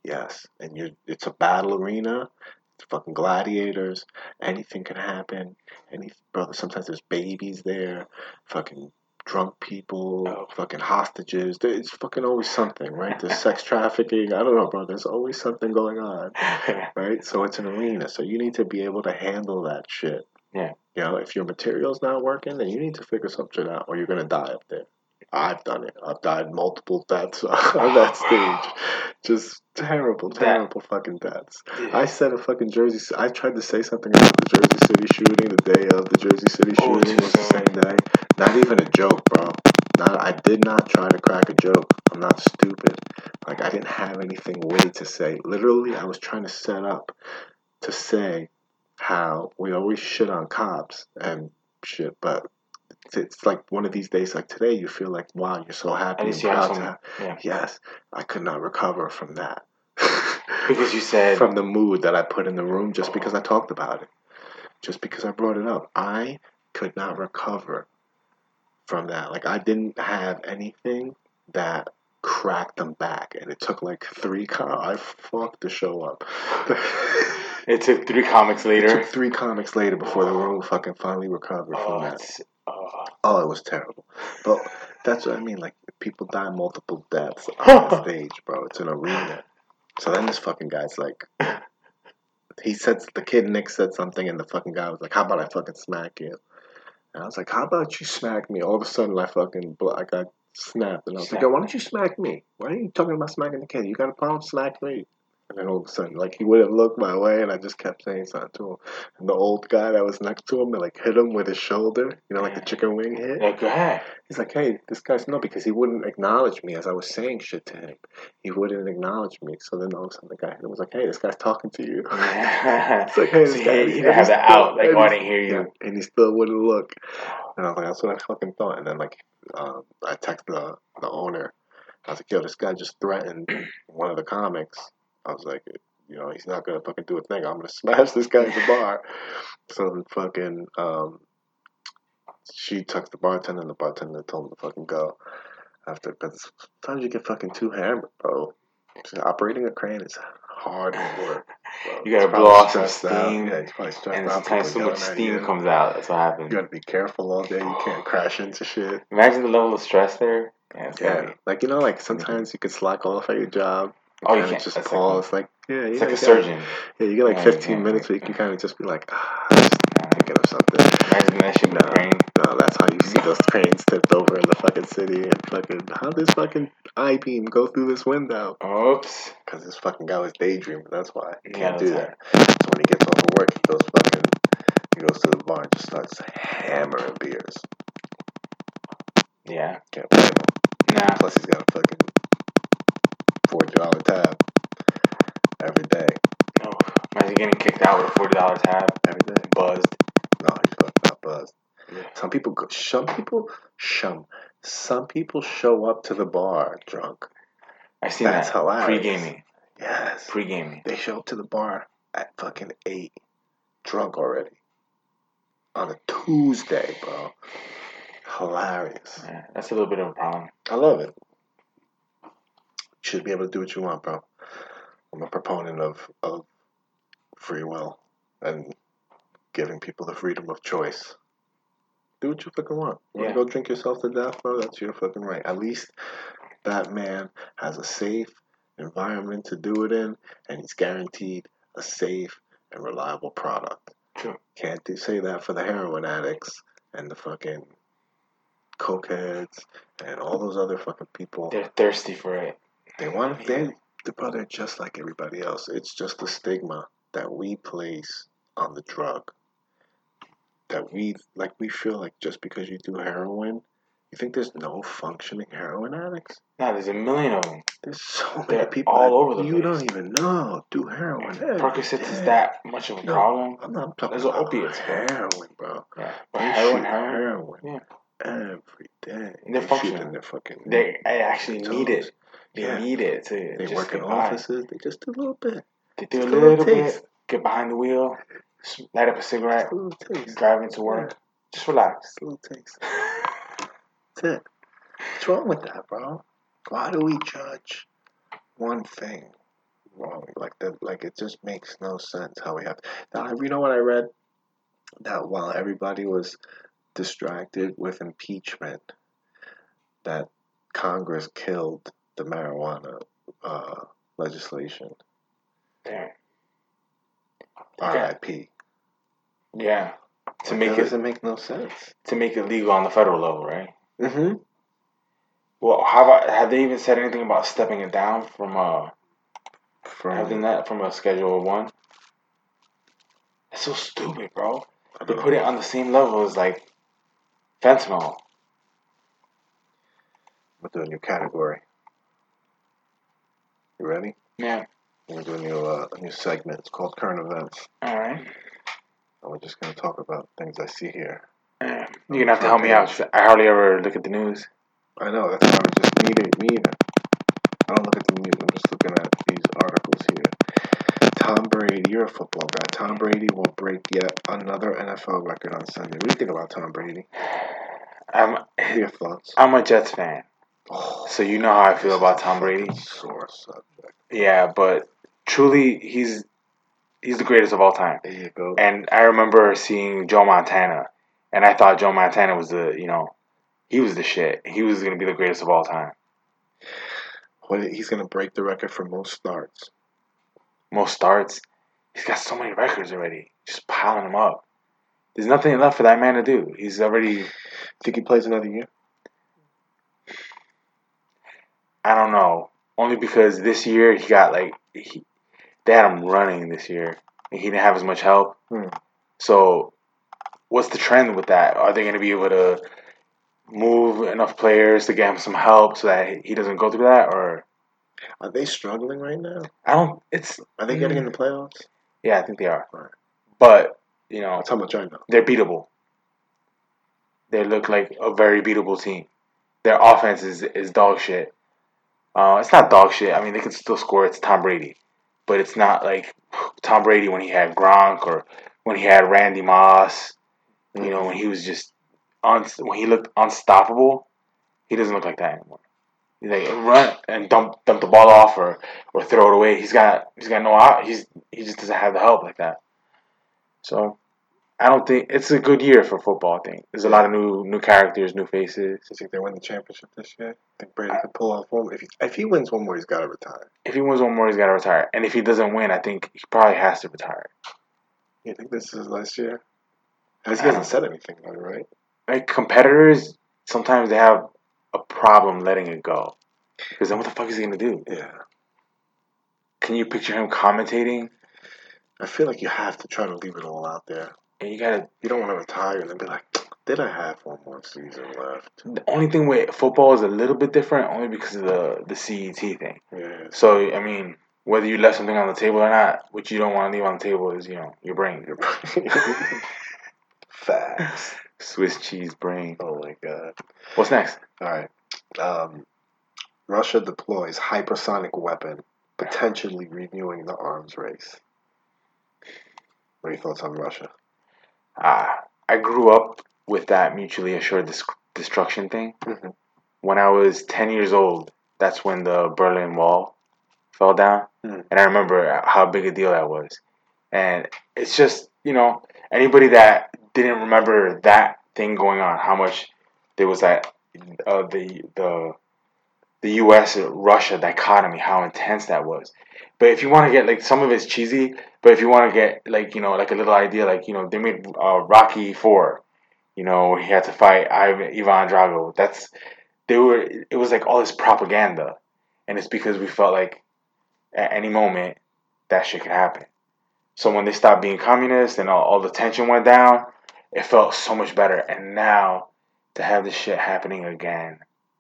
Yes, and you it's a battle arena. It's fucking gladiators. Anything can happen. Any brother. Sometimes there's babies there. Fucking drunk people. Oh. Fucking hostages. There- It's fucking always something, right? There's sex trafficking. I don't know, bro. There's always something going on, right? So it's an arena. So you need to be able to handle that shit. Yeah. You know, if your material's not working, then you need to figure some shit out, or you're gonna die up there. I've done it. I've died multiple deaths on that stage. Just terrible, That- terrible fucking deaths. I said a fucking Jersey. I tried to say something about the Jersey City shooting the day of the Jersey City Oh, shooting was the same day. Not even a joke, bro. Not. I did not try to crack a joke. I'm not stupid. Like I didn't have anything witty to say. Literally, I was trying to set up to say how we always shit on cops and shit, but it's, like one of these days, like today, you feel like wow, you're so happy and have proud to have. Yeah. Yes, I could not recover from that. Because you said. from the mood that I put in the room just because I talked about it. Just because I brought it up. I could not recover from that. Like I didn't have anything that cracked them back and it took like three com- I fucked the show up. It took three comics it later. took three comics later before the room fucking finally recovered Oh, from that. it's, oh. Oh, it was terrible. But that's what I mean. Like people die multiple deaths on stage, bro. It's an arena. So then this fucking guy's like, he said the kid Nick said something, and the fucking guy was like, "How about I fucking smack you?" And I was like, "How about you smack me?" All of a sudden, I fucking I got snapped, and I was like, "Yo, why don't you smack me? Why are you talking about smacking the kid? You got a problem? Smack me." And then all of a sudden, like he wouldn't look my way, and I just kept saying something to him. And the old guy that was next to him, like hit him with his shoulder, you know, like the chicken wing hit. Go. He's like, "Hey, this guy's no," because he wouldn't acknowledge me as I was saying shit to him. He wouldn't acknowledge me. So then all of a sudden, the guy was like, "Hey, this guy's talking to you." it's like, "Hey, this guy." he and didn't have that out, like, oh, I didn't hear you. and he still wouldn't look. And I was like, "That's what I fucking thought." And then like, um, I texted the the owner. I was like, "Yo, this guy just threatened one of the comics." I was like, "You know, he's not gonna fucking do a thing. I'm gonna smash this guy at the bar." So fucking um, she tucks the bartender, and the bartender told him to fucking go. After, because sometimes you get fucking too hammered, bro. Operating a crane is hard work. Bro. You gotta blow off some stressed out. steam, Yeah, he's probably stressed and out. sometimes so much steam you. comes out. That's what happens. You gotta be careful all day. You can't crash into shit. Imagine the level of stress there. Yeah, Yeah, yeah. like you know, like sometimes you could slack off at your job. Oh, you can't. just That's like- pause. Like, yeah, yeah, It's like a gotta- surgeon. Yeah, you get like Yeah, 15 yeah, minutes where you can kind of just be like, ah, just thinking of something. Imagine that shit with No. the brain. No, that's how you see those cranes tipped over in the fucking city and fucking how this fucking I beam go through this window? Oops. Because this fucking guy was daydreaming. That's why he can't do that. So when he gets off of work, he goes fucking, he goes to the bar and just starts hammering beers. Yeah. Can't blame him. Nah. Plus he's got a fucking forty dollar tab every day. Oh, no. Imagine getting kicked out with a forty dollar tab, Every day. buzzed. No, he's not buzzed. Yeah. Some people go. Some people. Some. Some people show up to the bar drunk. I seen That's that. hilarious. Pre gaming. Yes. Pre gaming. They show up to the bar at fucking eight, drunk already. On a Tuesday, bro. Hilarious. Yeah, that's a little bit of a problem. I love it. Should be able to do what you want, bro. I'm a proponent of, of free will and giving people the freedom of choice. Do what you fucking want. You Yeah. want to go drink yourself to death, bro? That's your fucking right. At least that man has a safe environment to do it in, and he's guaranteed a safe and reliable product. True. Can't do, say that for the heroin addicts and the fucking cokeheads and all those other fucking people. They're thirsty for it. They want they the brother just like everybody else. It's just the stigma that we place on the drug. That we like we feel like just because you do heroin, you think there's no functioning heroin addicts? Nah, there's a million of them. There's so many They're people all over the you place. don't even know do heroin. every Percocets is that much of a No. problem. I'm not talking Those are about opiates, heroin, bro. Yeah. But heroin, heroin. heroin Yeah. every day. And they're They shoot functional. in their fucking They I actually need it. They Yeah. need it to They just work in by. offices. They just do a little bit. They do a Just a little bit, get behind the wheel, light up a cigarette, Just a little taste. drive into work. Just relax. Just a little taste. That's it. What's wrong with that, bro? Why do we judge one thing wrong? Like that, like it just makes no sense how we have. Now, you know what I read? That while everybody was distracted with impeachment, that Congress killed the marijuana uh, legislation. Damn. R.I.P. Yeah. To make it doesn't make no sense. to make it legal on the federal level, right? Mm-hmm. Well, how about have they even said anything about stepping it down from uh having that from a schedule one? That's so stupid, bro. I They put it on the same level as like fentanyl. We'll do a new category. You ready? Yeah. We're gonna do a new uh, a new segment. It's called current events, All right. and we're just gonna talk about things I see here. Yeah. You're gonna have to help me out. I hardly ever look at the news. I know that's why I just me either. Me either. I don't look at the news. I'm just looking at these articles here. Tom Brady, you're a football guy. Tom Brady will break yet another NFL record on Sunday. What do you think about Tom Brady? I'm What are your thoughts? I'm a Jets fan, Oh, so you know how I feel about Tom Brady. Sore subject. Yeah, but truly, he's he's the greatest of all time. There you go. And I remember seeing Joe Montana, and I thought Joe Montana was the you know he was the shit. He was gonna be the greatest of all time. What he's gonna break the record for most starts. Most starts. He's got so many records already, just piling them up. There's nothing left for that man to do. He's already. Think he plays another year? I don't know. Only because this year he got like he they had him running this year, and he didn't have as much help. Hmm. So, what's the trend with that? Are they going to be able to move enough players to get him some help so that he doesn't go through that, or Are they struggling right now? I don't? It's Are they getting in the playoffs? yeah, I think they are, Right. but you know how much I know. they're beatable. They look like a very beatable team. Their offense is is dog shit. Uh, it's not dog shit. I mean, they can still score. It's Tom Brady, but it's not like Tom Brady when he had Gronk or when he had Randy Moss. You know, when he was just un- when he looked unstoppable. He doesn't look like that anymore. He's like run and dump dump the ball off or, or throw it away. He's got he's got no out. He's he just doesn't have the help like that. So I don't think it's a good year for football. I think there's a lot of new new characters, new faces. Do you think they win the championship this year? I think Brady could pull off one. If he, if he wins one more, he's got to retire. If he wins one more, he's got to retire. And if he doesn't win, I think he probably has to retire. You think this is last year? He hasn't said anything about it, right? Like competitors, sometimes they have a problem letting it go. Because then what the fuck is he gonna do? Yeah. Can you picture him commentating? I feel like you have to try to leave it all out there. And you gotta. You don't want to retire and then be like, did I have one more season left? The only thing with football is a little bit different, only because of the the CET thing. Yeah. So I mean, whether you left something on the table or not, what you don't want to leave on the table is you know your brain, your Facts. Swiss cheese brain. Oh my god. What's next? All right. Um, Russia deploys hypersonic weapon, potentially renewing the arms race. What are your thoughts on Russia? Uh, I grew up with that mutually assured dis- destruction thing. Mhm. When I was 10 years old, that's when the Berlin Wall fell down. Hmm. And I remember how big a deal that was. And it's just, you know, anybody that didn't remember that thing going on, how much there was that, uh, the, the, the U.S. Russia dichotomy, how intense that was. But if you want to get like some of it's cheesy, but if you want to get like you know like a little idea, like you know they made uh, Rocky Four, you know he had to fight Ivan Ivan Drago. That's they were. It was like all this propaganda, and it's because we felt like at any moment that shit could happen. So when they stopped being communist and all, all the tension went down, it felt so much better. And now to have this shit happening again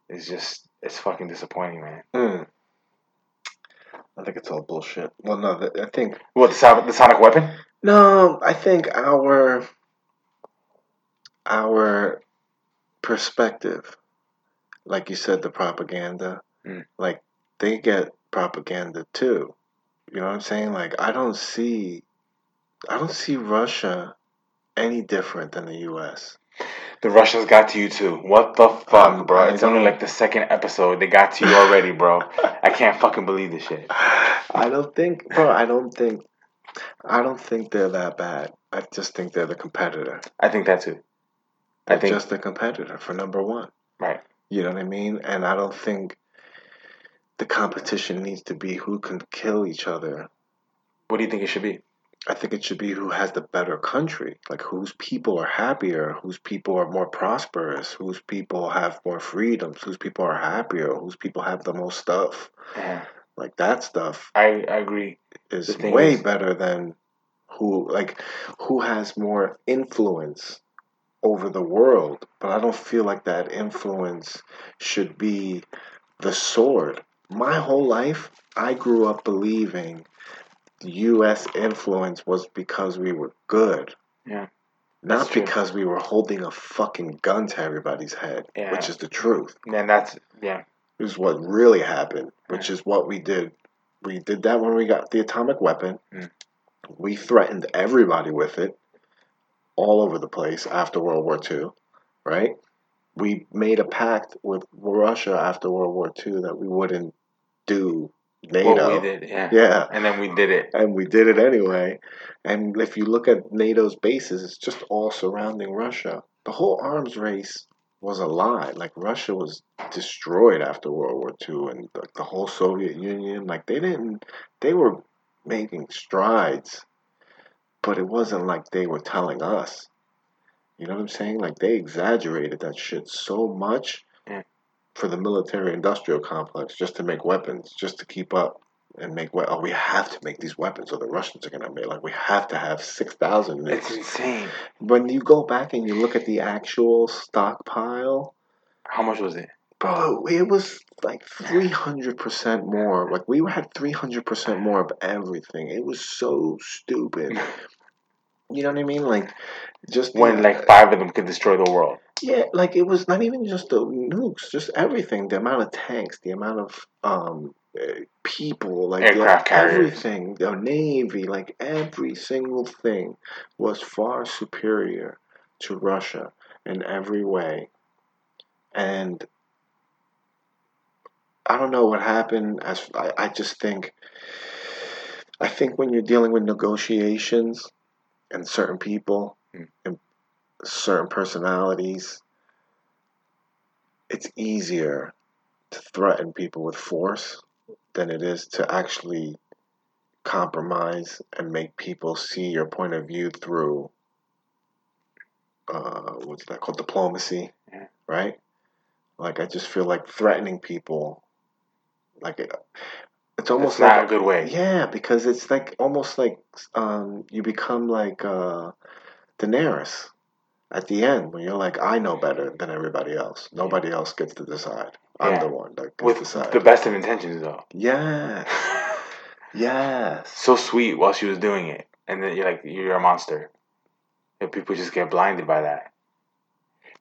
is just it's fucking disappointing, man. Mm. I think it's all bullshit. Well, no, th- I think What the, sonic- the sonic weapon? no. I think our our perspective, like you said, the propaganda, Mm. like they get propaganda too. You know what I'm saying? Like I don't see, I don't see Russia any different than the U.S. The Russians got to you too. What the fuck, bro? It's only like the second episode. They got to you already, bro. I can't fucking believe this shit. I don't think, bro. I don't think, I don't think they're that bad. I just think they're the competitor. I think that too. I They're think just the competitor for number one. right. You know what I mean? And I don't think the competition needs to be who can kill each other. What do you think it should be? I think it should be who has the better country, like whose people are happier, whose people are more prosperous, whose people have more freedoms, whose people are happier, whose people have the most stuff. Yeah. Like that stuff I, I agree. is way is- better than who like who has more influence over the world. But I don't feel like that influence should be the sword. My whole life, I grew up believing U.S. influence was because we were good. Yeah. Not because we were holding a fucking gun to everybody's head, Yeah. which is the truth. And that's yeah. Is what really happened, which is what we did. We did that when we got the atomic weapon. Mm. We threatened everybody with it all over the place after World War II, right? We made a pact with Russia after World War II that we wouldn't do NATO. What we did, yeah. Yeah. And then we did it. And we did it anyway. And if you look at NATO's bases, it's just all surrounding Russia. The whole arms race was a lie. Like Russia was destroyed after World War II, and the, the whole Soviet Union. Like they didn't. They were making strides, but it wasn't like they were telling us. You know what I'm saying? Like they exaggerated that shit so much. For the military-industrial complex just to make weapons, just to keep up. and make we- oh we have to make these weapons or the Russians are gonna make like we have to have six thousand It's insane. When you go back and you look at the actual stockpile, How much was it? bro, it was like three hundred percent more. Like we had three hundred percent more of everything. It was so stupid. You know what I mean? Like just When the- like five of them could destroy the world. Yeah, like it was not even just the nukes, just everything. The amount of tanks, the amount of um uh, people, like the- carriers. everything, the navy, like every single thing was far superior to Russia in every way. And I don't know what happened. As I, I just think, I think when you're dealing with negotiations and certain people Hmm. and certain personalities, it's easier to threaten people with force than it is to actually compromise and make people see your point of view through uh, what's that called diplomacy Yeah. right like i just feel like threatening people like it, it's almost not like a good way. yeah because it's like almost like um, you become like uh, daenerys at the end when you're like i know better than everybody else nobody else gets to decide i'm Yeah. the one that gets With to decide the best of intentions though. yeah yes so sweet while she was doing it, and then you're like, you're a monster. And people just get blinded by that.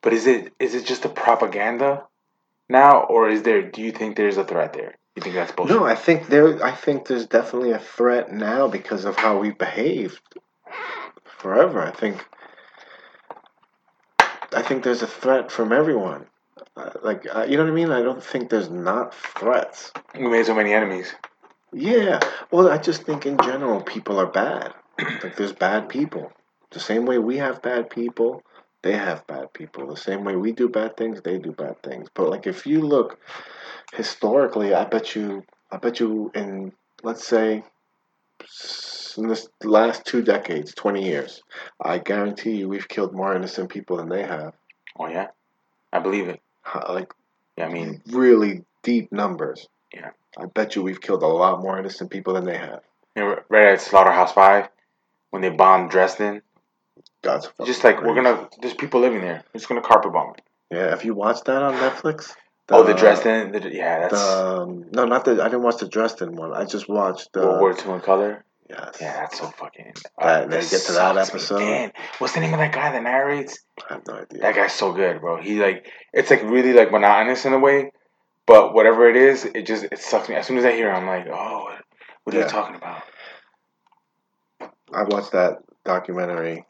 But is it is it just a propaganda now, or is there? Do you think there's a threat there? You think that's bullshit? No, I think there. I think there's definitely a threat now because of how we behaved forever. I think. I think there's a threat from everyone. Uh, like uh, you know what I mean? I don't think there's not threats. we made so many enemies. Yeah. Well, I just think in general people are bad. like there's bad people. The same way we have bad people, they have bad people. The same way we do bad things, they do bad things. But like if you look historically, I bet you, I bet you in let's say in this last two decades, twenty years, I guarantee you we've killed more innocent people than they have. Oh yeah, I believe it. Like Yeah, I mean, really deep numbers. Yeah. I bet you we've killed a lot more innocent people than they have. know, right at Slaughterhouse Five, when they bombed Dresden, God's just like we're gonna, there's people living there. We're just gonna carpet bomb it. Yeah, if you watched that on Netflix. oh, the Dresden, the, yeah, that's The, um, no, not the. I didn't watch the Dresden one. I just watched the. World War Two in color. Yes. Yeah, that's so fucking. That- they get to that episode? man. What's the name of that guy that narrates? I have no idea. That guy's so good, bro. He like it's like really like monotonous in a way, but whatever it is, it just it sucks me. As soon as I hear, it, I'm like, oh, what, are Yeah. you talking about? I watched that documentary,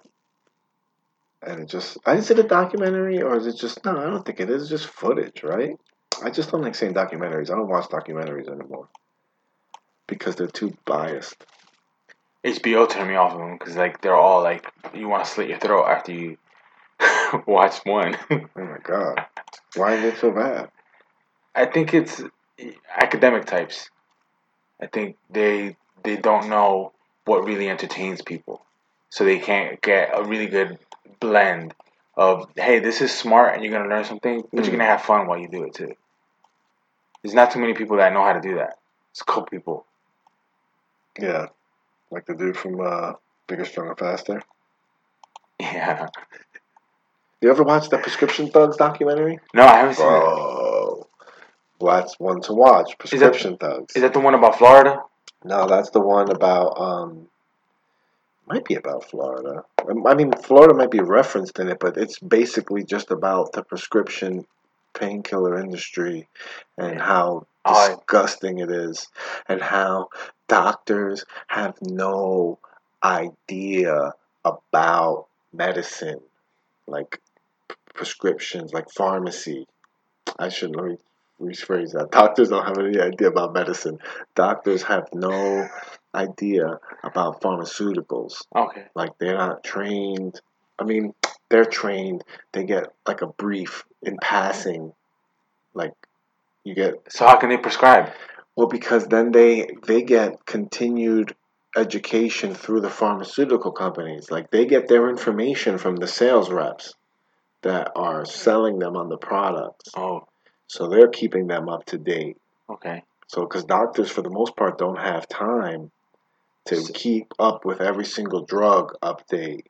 and it just. Is it a documentary or is it just? No, I don't think it is. It's just footage, right? I just don't like saying documentaries. I don't watch documentaries anymore because they're too biased. HBO turned me off of them because like they're all like you want to slit your throat after you watch one. Oh my god, why is it so bad? I think it's academic types. I think they they don't know what really entertains people, so they can't get a really good blend of hey, this is smart and you're gonna learn something, but you're Mm. gonna have fun while you do it too. There's not too many people that know how to do that. It's a couple people. Yeah, like the dude from uh, Bigger, Stronger, Faster. Yeah. You ever watch that Prescription Thugs documentary? No, I haven't seen it. Well, that's one to watch. Prescription Thugs. Is that the one about Florida? No, that's the one about um might be about Florida. Um, I mean Florida might be referenced in it, but it's basically just about the prescription painkiller industry and how disgusting it is and how doctors have no idea about medicine like prescriptions like pharmacy. I should let me rephrase that. Doctors don't have any idea about medicine. Doctors have no idea about pharmaceuticals. Okay. like they're not trained i mean they're trained. They get like a brief in passing. Like you get So how can they prescribe? Well because then they they get continued education through the pharmaceutical companies like they get their information from the sales reps that are selling them on the products Oh, so they're keeping them up to date okay. So, because doctors, for the most part, don't have time to So- keep up with every single drug update.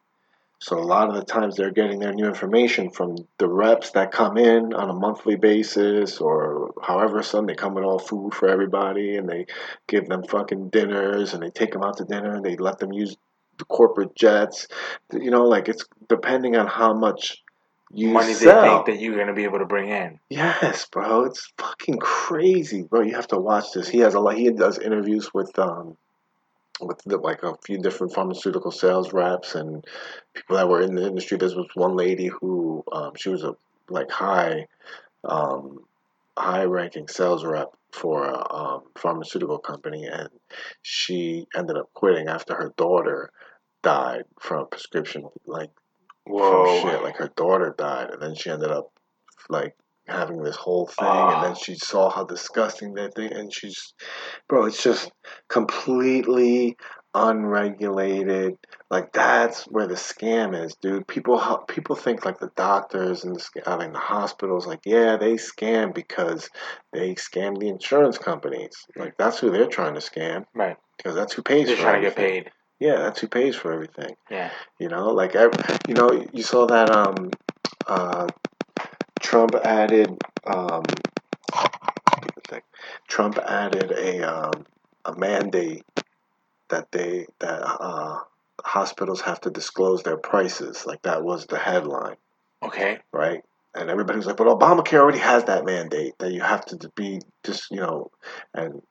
So, a lot of the times they're getting their new information from the reps that come in on a monthly basis or however some they come with all food for everybody and they give them fucking dinners and they take them out to dinner and they let them use the corporate jets. You know, like it's depending on how much you Money sell. they think that you're gonna be able to bring in. Yes, bro, it's fucking crazy, bro. You have to watch this. He has a lot. He does interviews with um, with the, like a few different pharmaceutical sales reps and people that were in the industry. There was one lady who um, she was a like high, um, high ranking sales rep for a um, pharmaceutical company, and she ended up quitting after her daughter died from prescription like Whoa. from shit. Like her daughter died, and then she ended up like having this whole thing, Ah. and then she saw how disgusting that thing, and she's, bro, it's just completely unregulated. Like that's where the scam is, dude. People people think like the doctors and the, I mean the hospitals, like yeah, they scam because they scam the insurance companies. Like that's who they're trying to scam Right. because that's who pays They're for trying to get everything. paid. Yeah, that's who pays for everything. Yeah. You know, like ev you know, you saw that um, uh, Trump added um. Trump added a um, a mandate that they that uh, hospitals have to disclose their prices. Like that was the headline, Okay. right? And everybody was like, "But Obamacare already has that mandate that you have to be just you know," and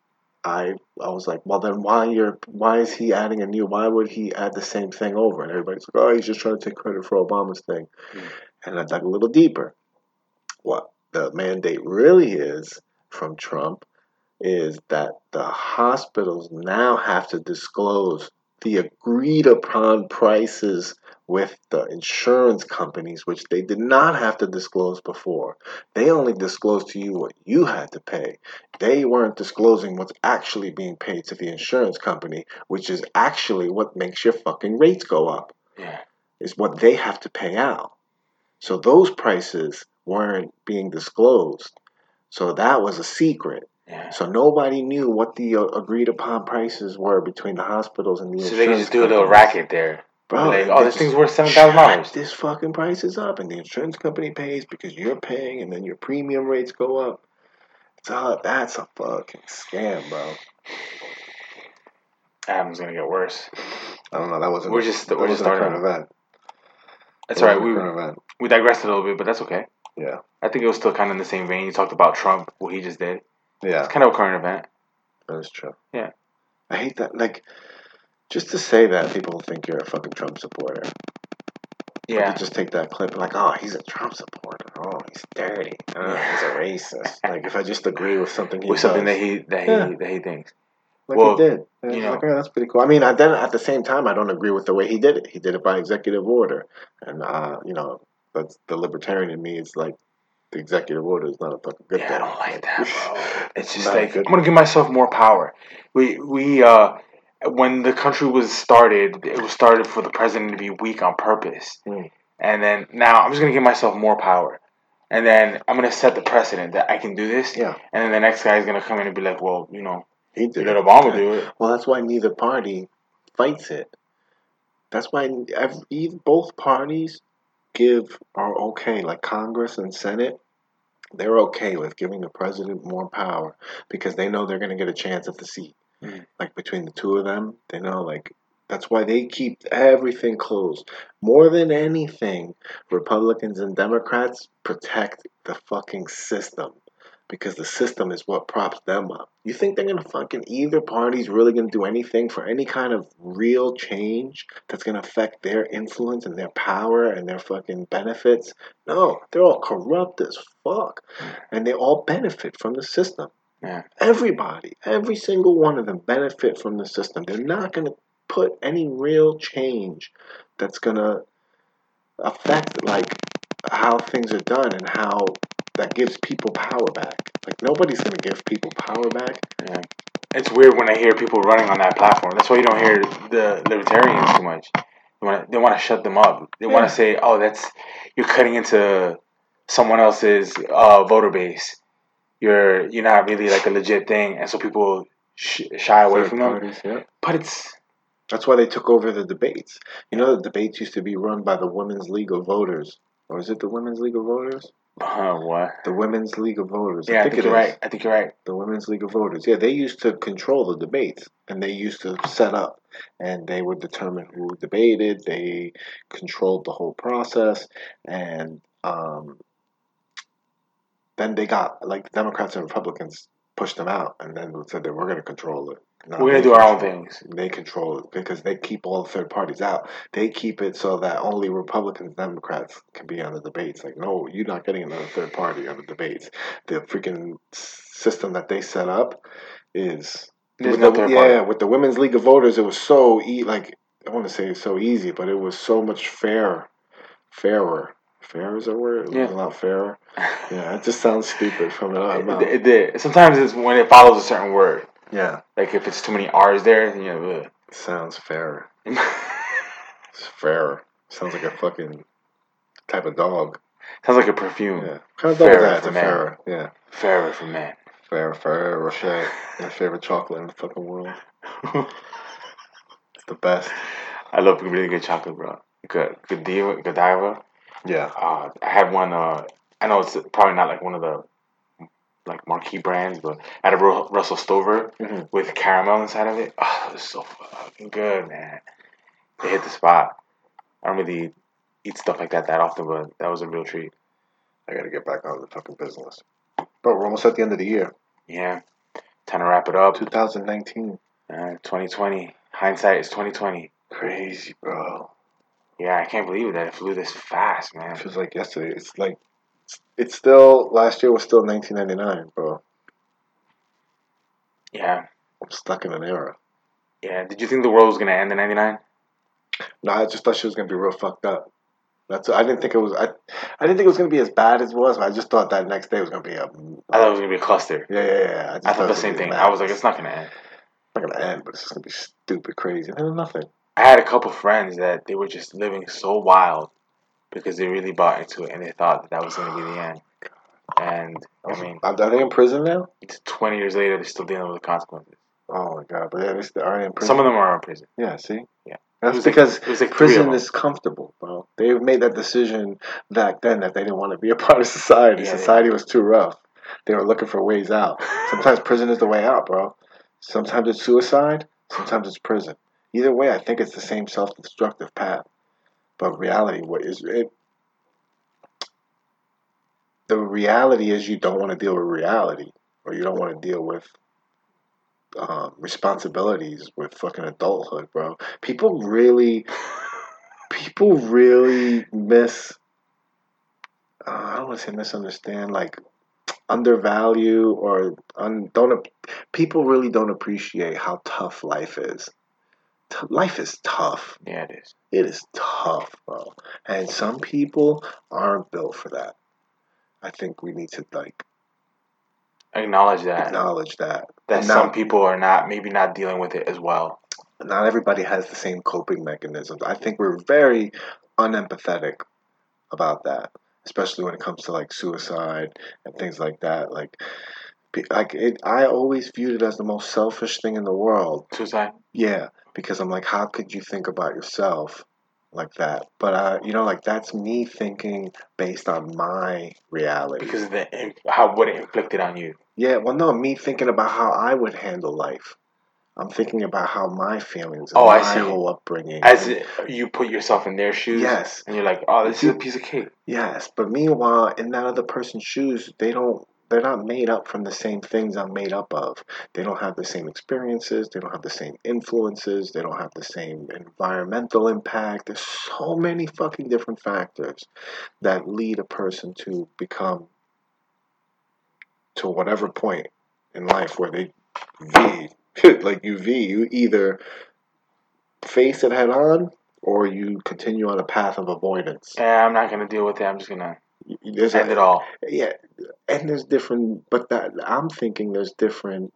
I I was like, well then why you're why is he adding a new why would he add the same thing over? And everybody's like, oh he's just trying to take credit for Obama's thing. Mm. And I dug a little deeper. What the mandate really is from Trump is that the hospitals now have to disclose the agreed upon prices with the insurance companies, which they did not have to disclose before. They only disclosed to you what you had to pay. They weren't disclosing what's actually being paid to the insurance company, which is actually what makes your fucking rates go up, Yeah. is what they have to pay out. So those prices weren't being disclosed. So that was a secret. Yeah. So nobody knew what the uh, agreed upon prices were between the hospitals and the insurance. So they can just do a little racket there. Bro, like, oh, this thing's worth seven thousand dollars. This fucking prices up, and the insurance company pays because you're paying, and then your premium rates go up. It's all, that's a fucking scam, bro. Adam's gonna get worse. I don't know. That wasn't. We're just- we're just starting current event. That's That all right. We event. we digressed a little bit, but that's okay. Yeah. I think it was still kind of in the same vein. You talked about Trump, what he just did. Yeah, It's kind of a current event. that is true. Yeah. I hate that. Like, just to say that people think you're a fucking Trump supporter. Yeah. You just take that clip and like, oh, he's a Trump supporter. Oh, he's dirty. Oh, he's a racist. like, if I just agree with something he With something does, that he that he Yeah. that he thinks. like well, he did. And you know- like, oh, that's pretty cool. I mean, I, then at the same time, I don't agree with the way he did it. He did it by executive order, and uh, you know, that's the libertarian in me. Is like the executive order is not a fucking good Yeah, I don't like that, bro. It's just Not like I'm gonna give myself more power. We we uh when the country was started, it was started for the president to be weak on purpose. Mm. And then now I'm just gonna give myself more power. And then I'm gonna set the precedent that I can do this. Yeah, And then the next guy is gonna come in and be like, well, you know, he did. let. Obama do it. Well, that's why neither party fights it. That's why both parties give are okay, like Congress and Senate. They're okay with giving the president more power because they know they're going to get a chance at the seat. Mhm. Like between the two of them, they know like that's why they keep everything closed. More than anything, Republicans and Democrats protect the fucking system because the system is what props them up. You think they're gonna fucking either party's really gonna do anything for any kind of real change that's gonna affect their influence and their power and their fucking benefits? No, they're all corrupt as fuck, hmm. and they all benefit from the system. Yeah. Everybody, every single one of them benefit from the system. They're not gonna put any real change that's gonna affect like how things are done and how that gives people power back. Like nobody's gonna give people power back. Yeah. It's weird when I hear people running on that platform. That's why you don't hear the libertarians too much. They want to, they want to shut them up. They want to say, "Oh, that's you're cutting into someone else's uh, voter base." you're you're not really like a legit thing, and so people sh- shy away Third from them. yeah. But it's That's why they took over the debates. You know, the debates used to be run by the Women's League of Voters. Or is it the Women's League of Voters? Uh, what? The Women's League of Voters. Yeah, I think, it you're is. right. I think you're right. The Women's League of Voters. Yeah, they used to control the debates and they used to set up and they would determine who debated. They controlled the whole process and um, then they got like the Democrats and Republicans pushed them out and then said that we're going to control it. Now We're gonna do our own things. They control it because they keep all the third parties out. They keep it so that only Republicans, and Democrats can be on the debates. Like, no, you're not getting another third party on the debates. The freaking system that they set up is There's with no the, yeah, with the Women's League of Voters, it was so e- like I want to say so easy, but it was so much fair, fairer. Fair is a word. It Yeah. a lot fairer. Yeah, it just sounds stupid from it out of my mouth. It, it did. Sometimes it's when it follows a certain word. Yeah, Like if it's too many R's there, then you know. sounds fair. It's fairer. Sounds like a fucking type of dog. Sounds like a perfume. Yeah. What kind of dog is Fairer that? It's for a man. Ferrer. Yeah. Fairer for men. Ferrer, Ferrero Rocher. My favorite chocolate in the fucking world. It's the best. I love really good chocolate, bro. Good, Godiva, Godiva. Yeah. Uh, I had one. Uh, I know it's probably not like one of the like marquee brands, but I had a Russell Stover Mhm. with caramel inside of it. Oh, it was so fucking good, man. They hit the spot. I don't really eat stuff like that that often, but that was a real treat. I gotta get back on the fucking business. But we're almost at the end of the year. Yeah. Time to wrap it up. 2019. Uh, 2020. Hindsight is 2020. Crazy, bro. Yeah, I can't believe that it flew this fast, man. It feels like yesterday. It's like, it's still, last year was still 1999, bro. Yeah. I'm stuck in an era. Yeah. Did you think the world was gonna end in '99? No, I just thought she was gonna be real fucked up. That's I didn't think it was I, I didn't think it was gonna be as bad as it was. But I just thought that next day was gonna be a. I thought it was gonna be a cluster. Yeah, yeah, yeah. just I thought it the same thing. mad. I was like, it's not gonna end. It's not gonna end, but it's just gonna be stupid crazy. And nothing. I had a couple friends that they were just living so wild because they really bought into it and they thought that that was gonna be the end. And I mean, are they in prison now? it's 20 years later, they're still dealing with the consequences. Oh my god! But yeah, they still are in prison. Some of them are in prison. Yeah, see. Yeah. That's like- because it was like prison is comfortable, bro. They made that decision back then that they didn't want to be a part of society. Yeah, they- society was too rough. They were looking for ways out. Sometimes prison is the way out, bro. Sometimes it's suicide. Sometimes it's prison. Either way, I think it's the same self-destructive path. But reality, what is it? The reality is you don't want to deal with reality, or you don't want to deal with um, responsibilities with fucking adulthood, bro. People really, people really miss. Uh, I don't want to say misunderstand, like undervalue or un, don't. People really don't appreciate how tough life is. T- life is tough. Yeah, it is. It is tough, bro. And some people aren't built for that. I think we need to like Acknowledge that. acknowledge that. that And some people are not, maybe not dealing with it as well. not everybody has the same coping mechanisms. I think we're very unempathetic about that, especially when it comes to like suicide and things like that. Like, like it, I always viewed it as the most selfish thing in the world. Suicide? Yeah, because I'm like, how could you think about yourself like that? But uh, you know, like that's me thinking based on my reality. Because of the, how, what it inflicted on you. Yeah, well, no, me thinking about how I would handle life. I'm thinking about how my feelings, and Oh, I see. whole upbringing. As and- you put yourself in their shoes. Yes. And you're like, oh, this is a piece of cake. Yes, but meanwhile, in that other person's shoes, they don't. They're not made up from the same things I'm made up of. They don't have the same experiences. They don't have the same influences. They don't have the same environmental impact. There's so many fucking different factors that lead a person to become to whatever point in life where they V, like you V, you either face it head on or you continue on a path of avoidance. Yeah, I'm not to deal with it. I'm just going There's a- end it all. yeah, and there's different, but that I'm thinking there's different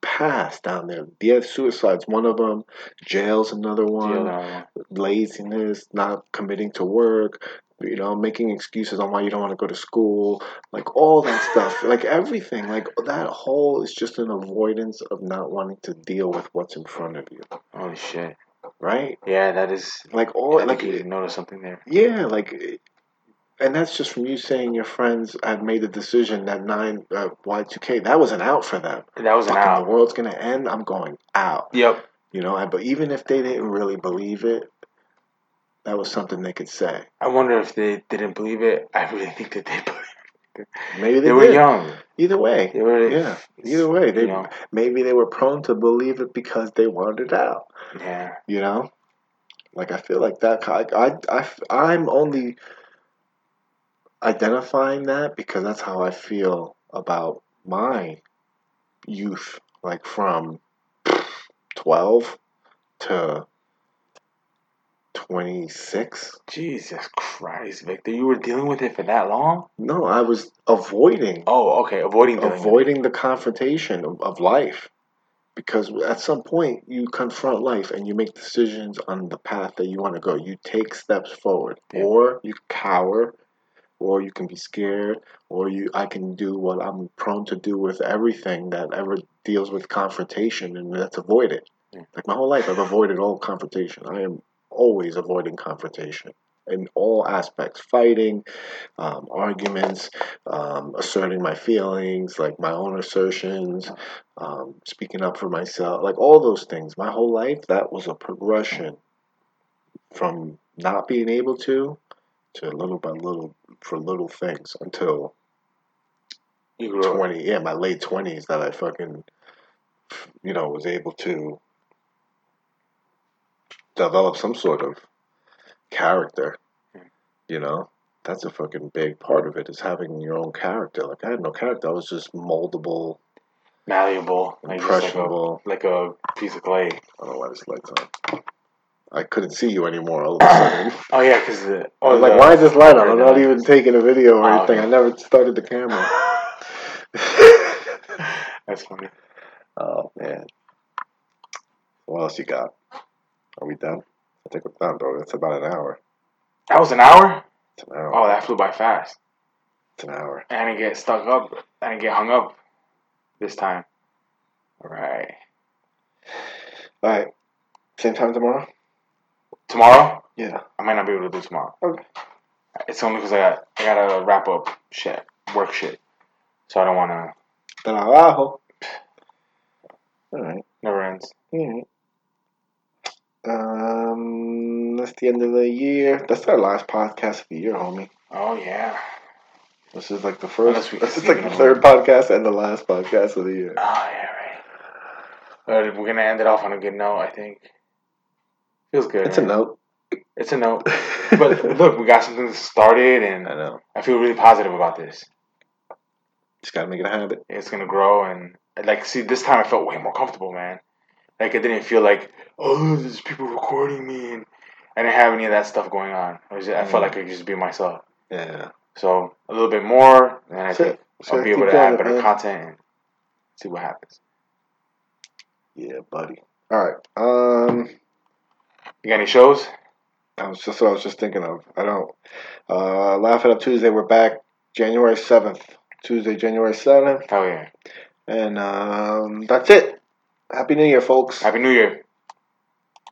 paths down there. Yeah, suicide's one of them. Jail's another one. Laziness, not committing to work, you know, making excuses on why you don't want to go to school, like all that stuff, like everything, like that whole is just an avoidance of not wanting to deal with what's in front of you, Holy shit. right? Yeah, that is. Like all, I like you noticed something there. yeah, like, and that's just from you saying your friends had made the decision that nine uh, Y two K that was an out for them. That was an Fucking out. the world's gonna end. I'm going out. Yep. You know, and, but even if they didn't really believe it, that was something they could say. I wonder if they didn't believe it. I really think that they believed. Maybe they, They were young. Either way, They were. yeah. Either way, they You know. maybe they were prone to believe it because they wanted out. Yeah. You know, like I feel like that. I I I I'm only identifying that because that's how I feel about my youth, like from twelve to twenty six. Jesus Christ, Victor, you were dealing with it for that long? No, I was avoiding Oh, okay. Avoiding dealing with it. avoiding the confrontation of, of life because at some point you confront life and you make decisions on the path that you want to go you take steps forward Yeah. or you cower or you can be scared or you i can do what i'm prone to do with everything that ever deals with confrontation and that's avoid it Yeah. like my whole life i've avoided all confrontation i am always avoiding confrontation in all aspects fighting um, arguments um, asserting my feelings, like my own assertions, um, speaking up for myself, like all those things. My whole life, that was a progression from not being able to to little by little for little things until You grew up. 20, yeah, my late 20s that I fucking, you know, was able to develop some sort of character, Hmm. you know? That's a fucking big part of it is having your own character. Like I had no character. I was just moldable, Malleable. Like like a, impressionable. like a piece of clay. I don't know why this light's on. I couldn't see you anymore all of a sudden. Oh, yeah, because the. I Oh, was like, why is this light on? I'm not even taking a video or Oh, anything. okay. I never started the camera. That's funny. oh man. What else you got? Are we done? I think we're done, bro. It's about an hour. That was an hour? It's an hour. Oh, that flew by fast. It's an hour. I didn't get stuck up. I didn't get hung up this time. All right. All right. Same time tomorrow? Tomorrow? Yeah. I might not be able to do tomorrow. Okay. It's only because I got I gotta wrap up shit, work shit. So I don't want to. Trabajo. All right. Never ends. All right. Um, that's the end of the year. That's our last podcast of the year, homie. Oh yeah. This is like the first. This is like the third podcast and the last podcast of the year. Oh yeah, right. We're gonna end it off on a good note. I think. Feels good. It's a note. It's a note. But look, we got something started, and I know. I feel really positive about this. Just gotta make it a habit. It's gonna grow, and like, see, this time I felt way more comfortable, man. Like I didn't feel like, oh, there's people recording me, and I didn't have any of that stuff going on. I, was just, I felt Mm. like I could just be myself. Yeah. So a little bit more, and I think. So I'll be able to add better man. content and see what happens. Yeah, buddy. All right. Um, You got any shows? I was just what I was just thinking of. I don't. Uh, Laugh It Up Tuesday. We're back January seventh. Tuesday, January seventh, Hell yeah! and um, that's it. Happy New Year, folks. Happy New Year.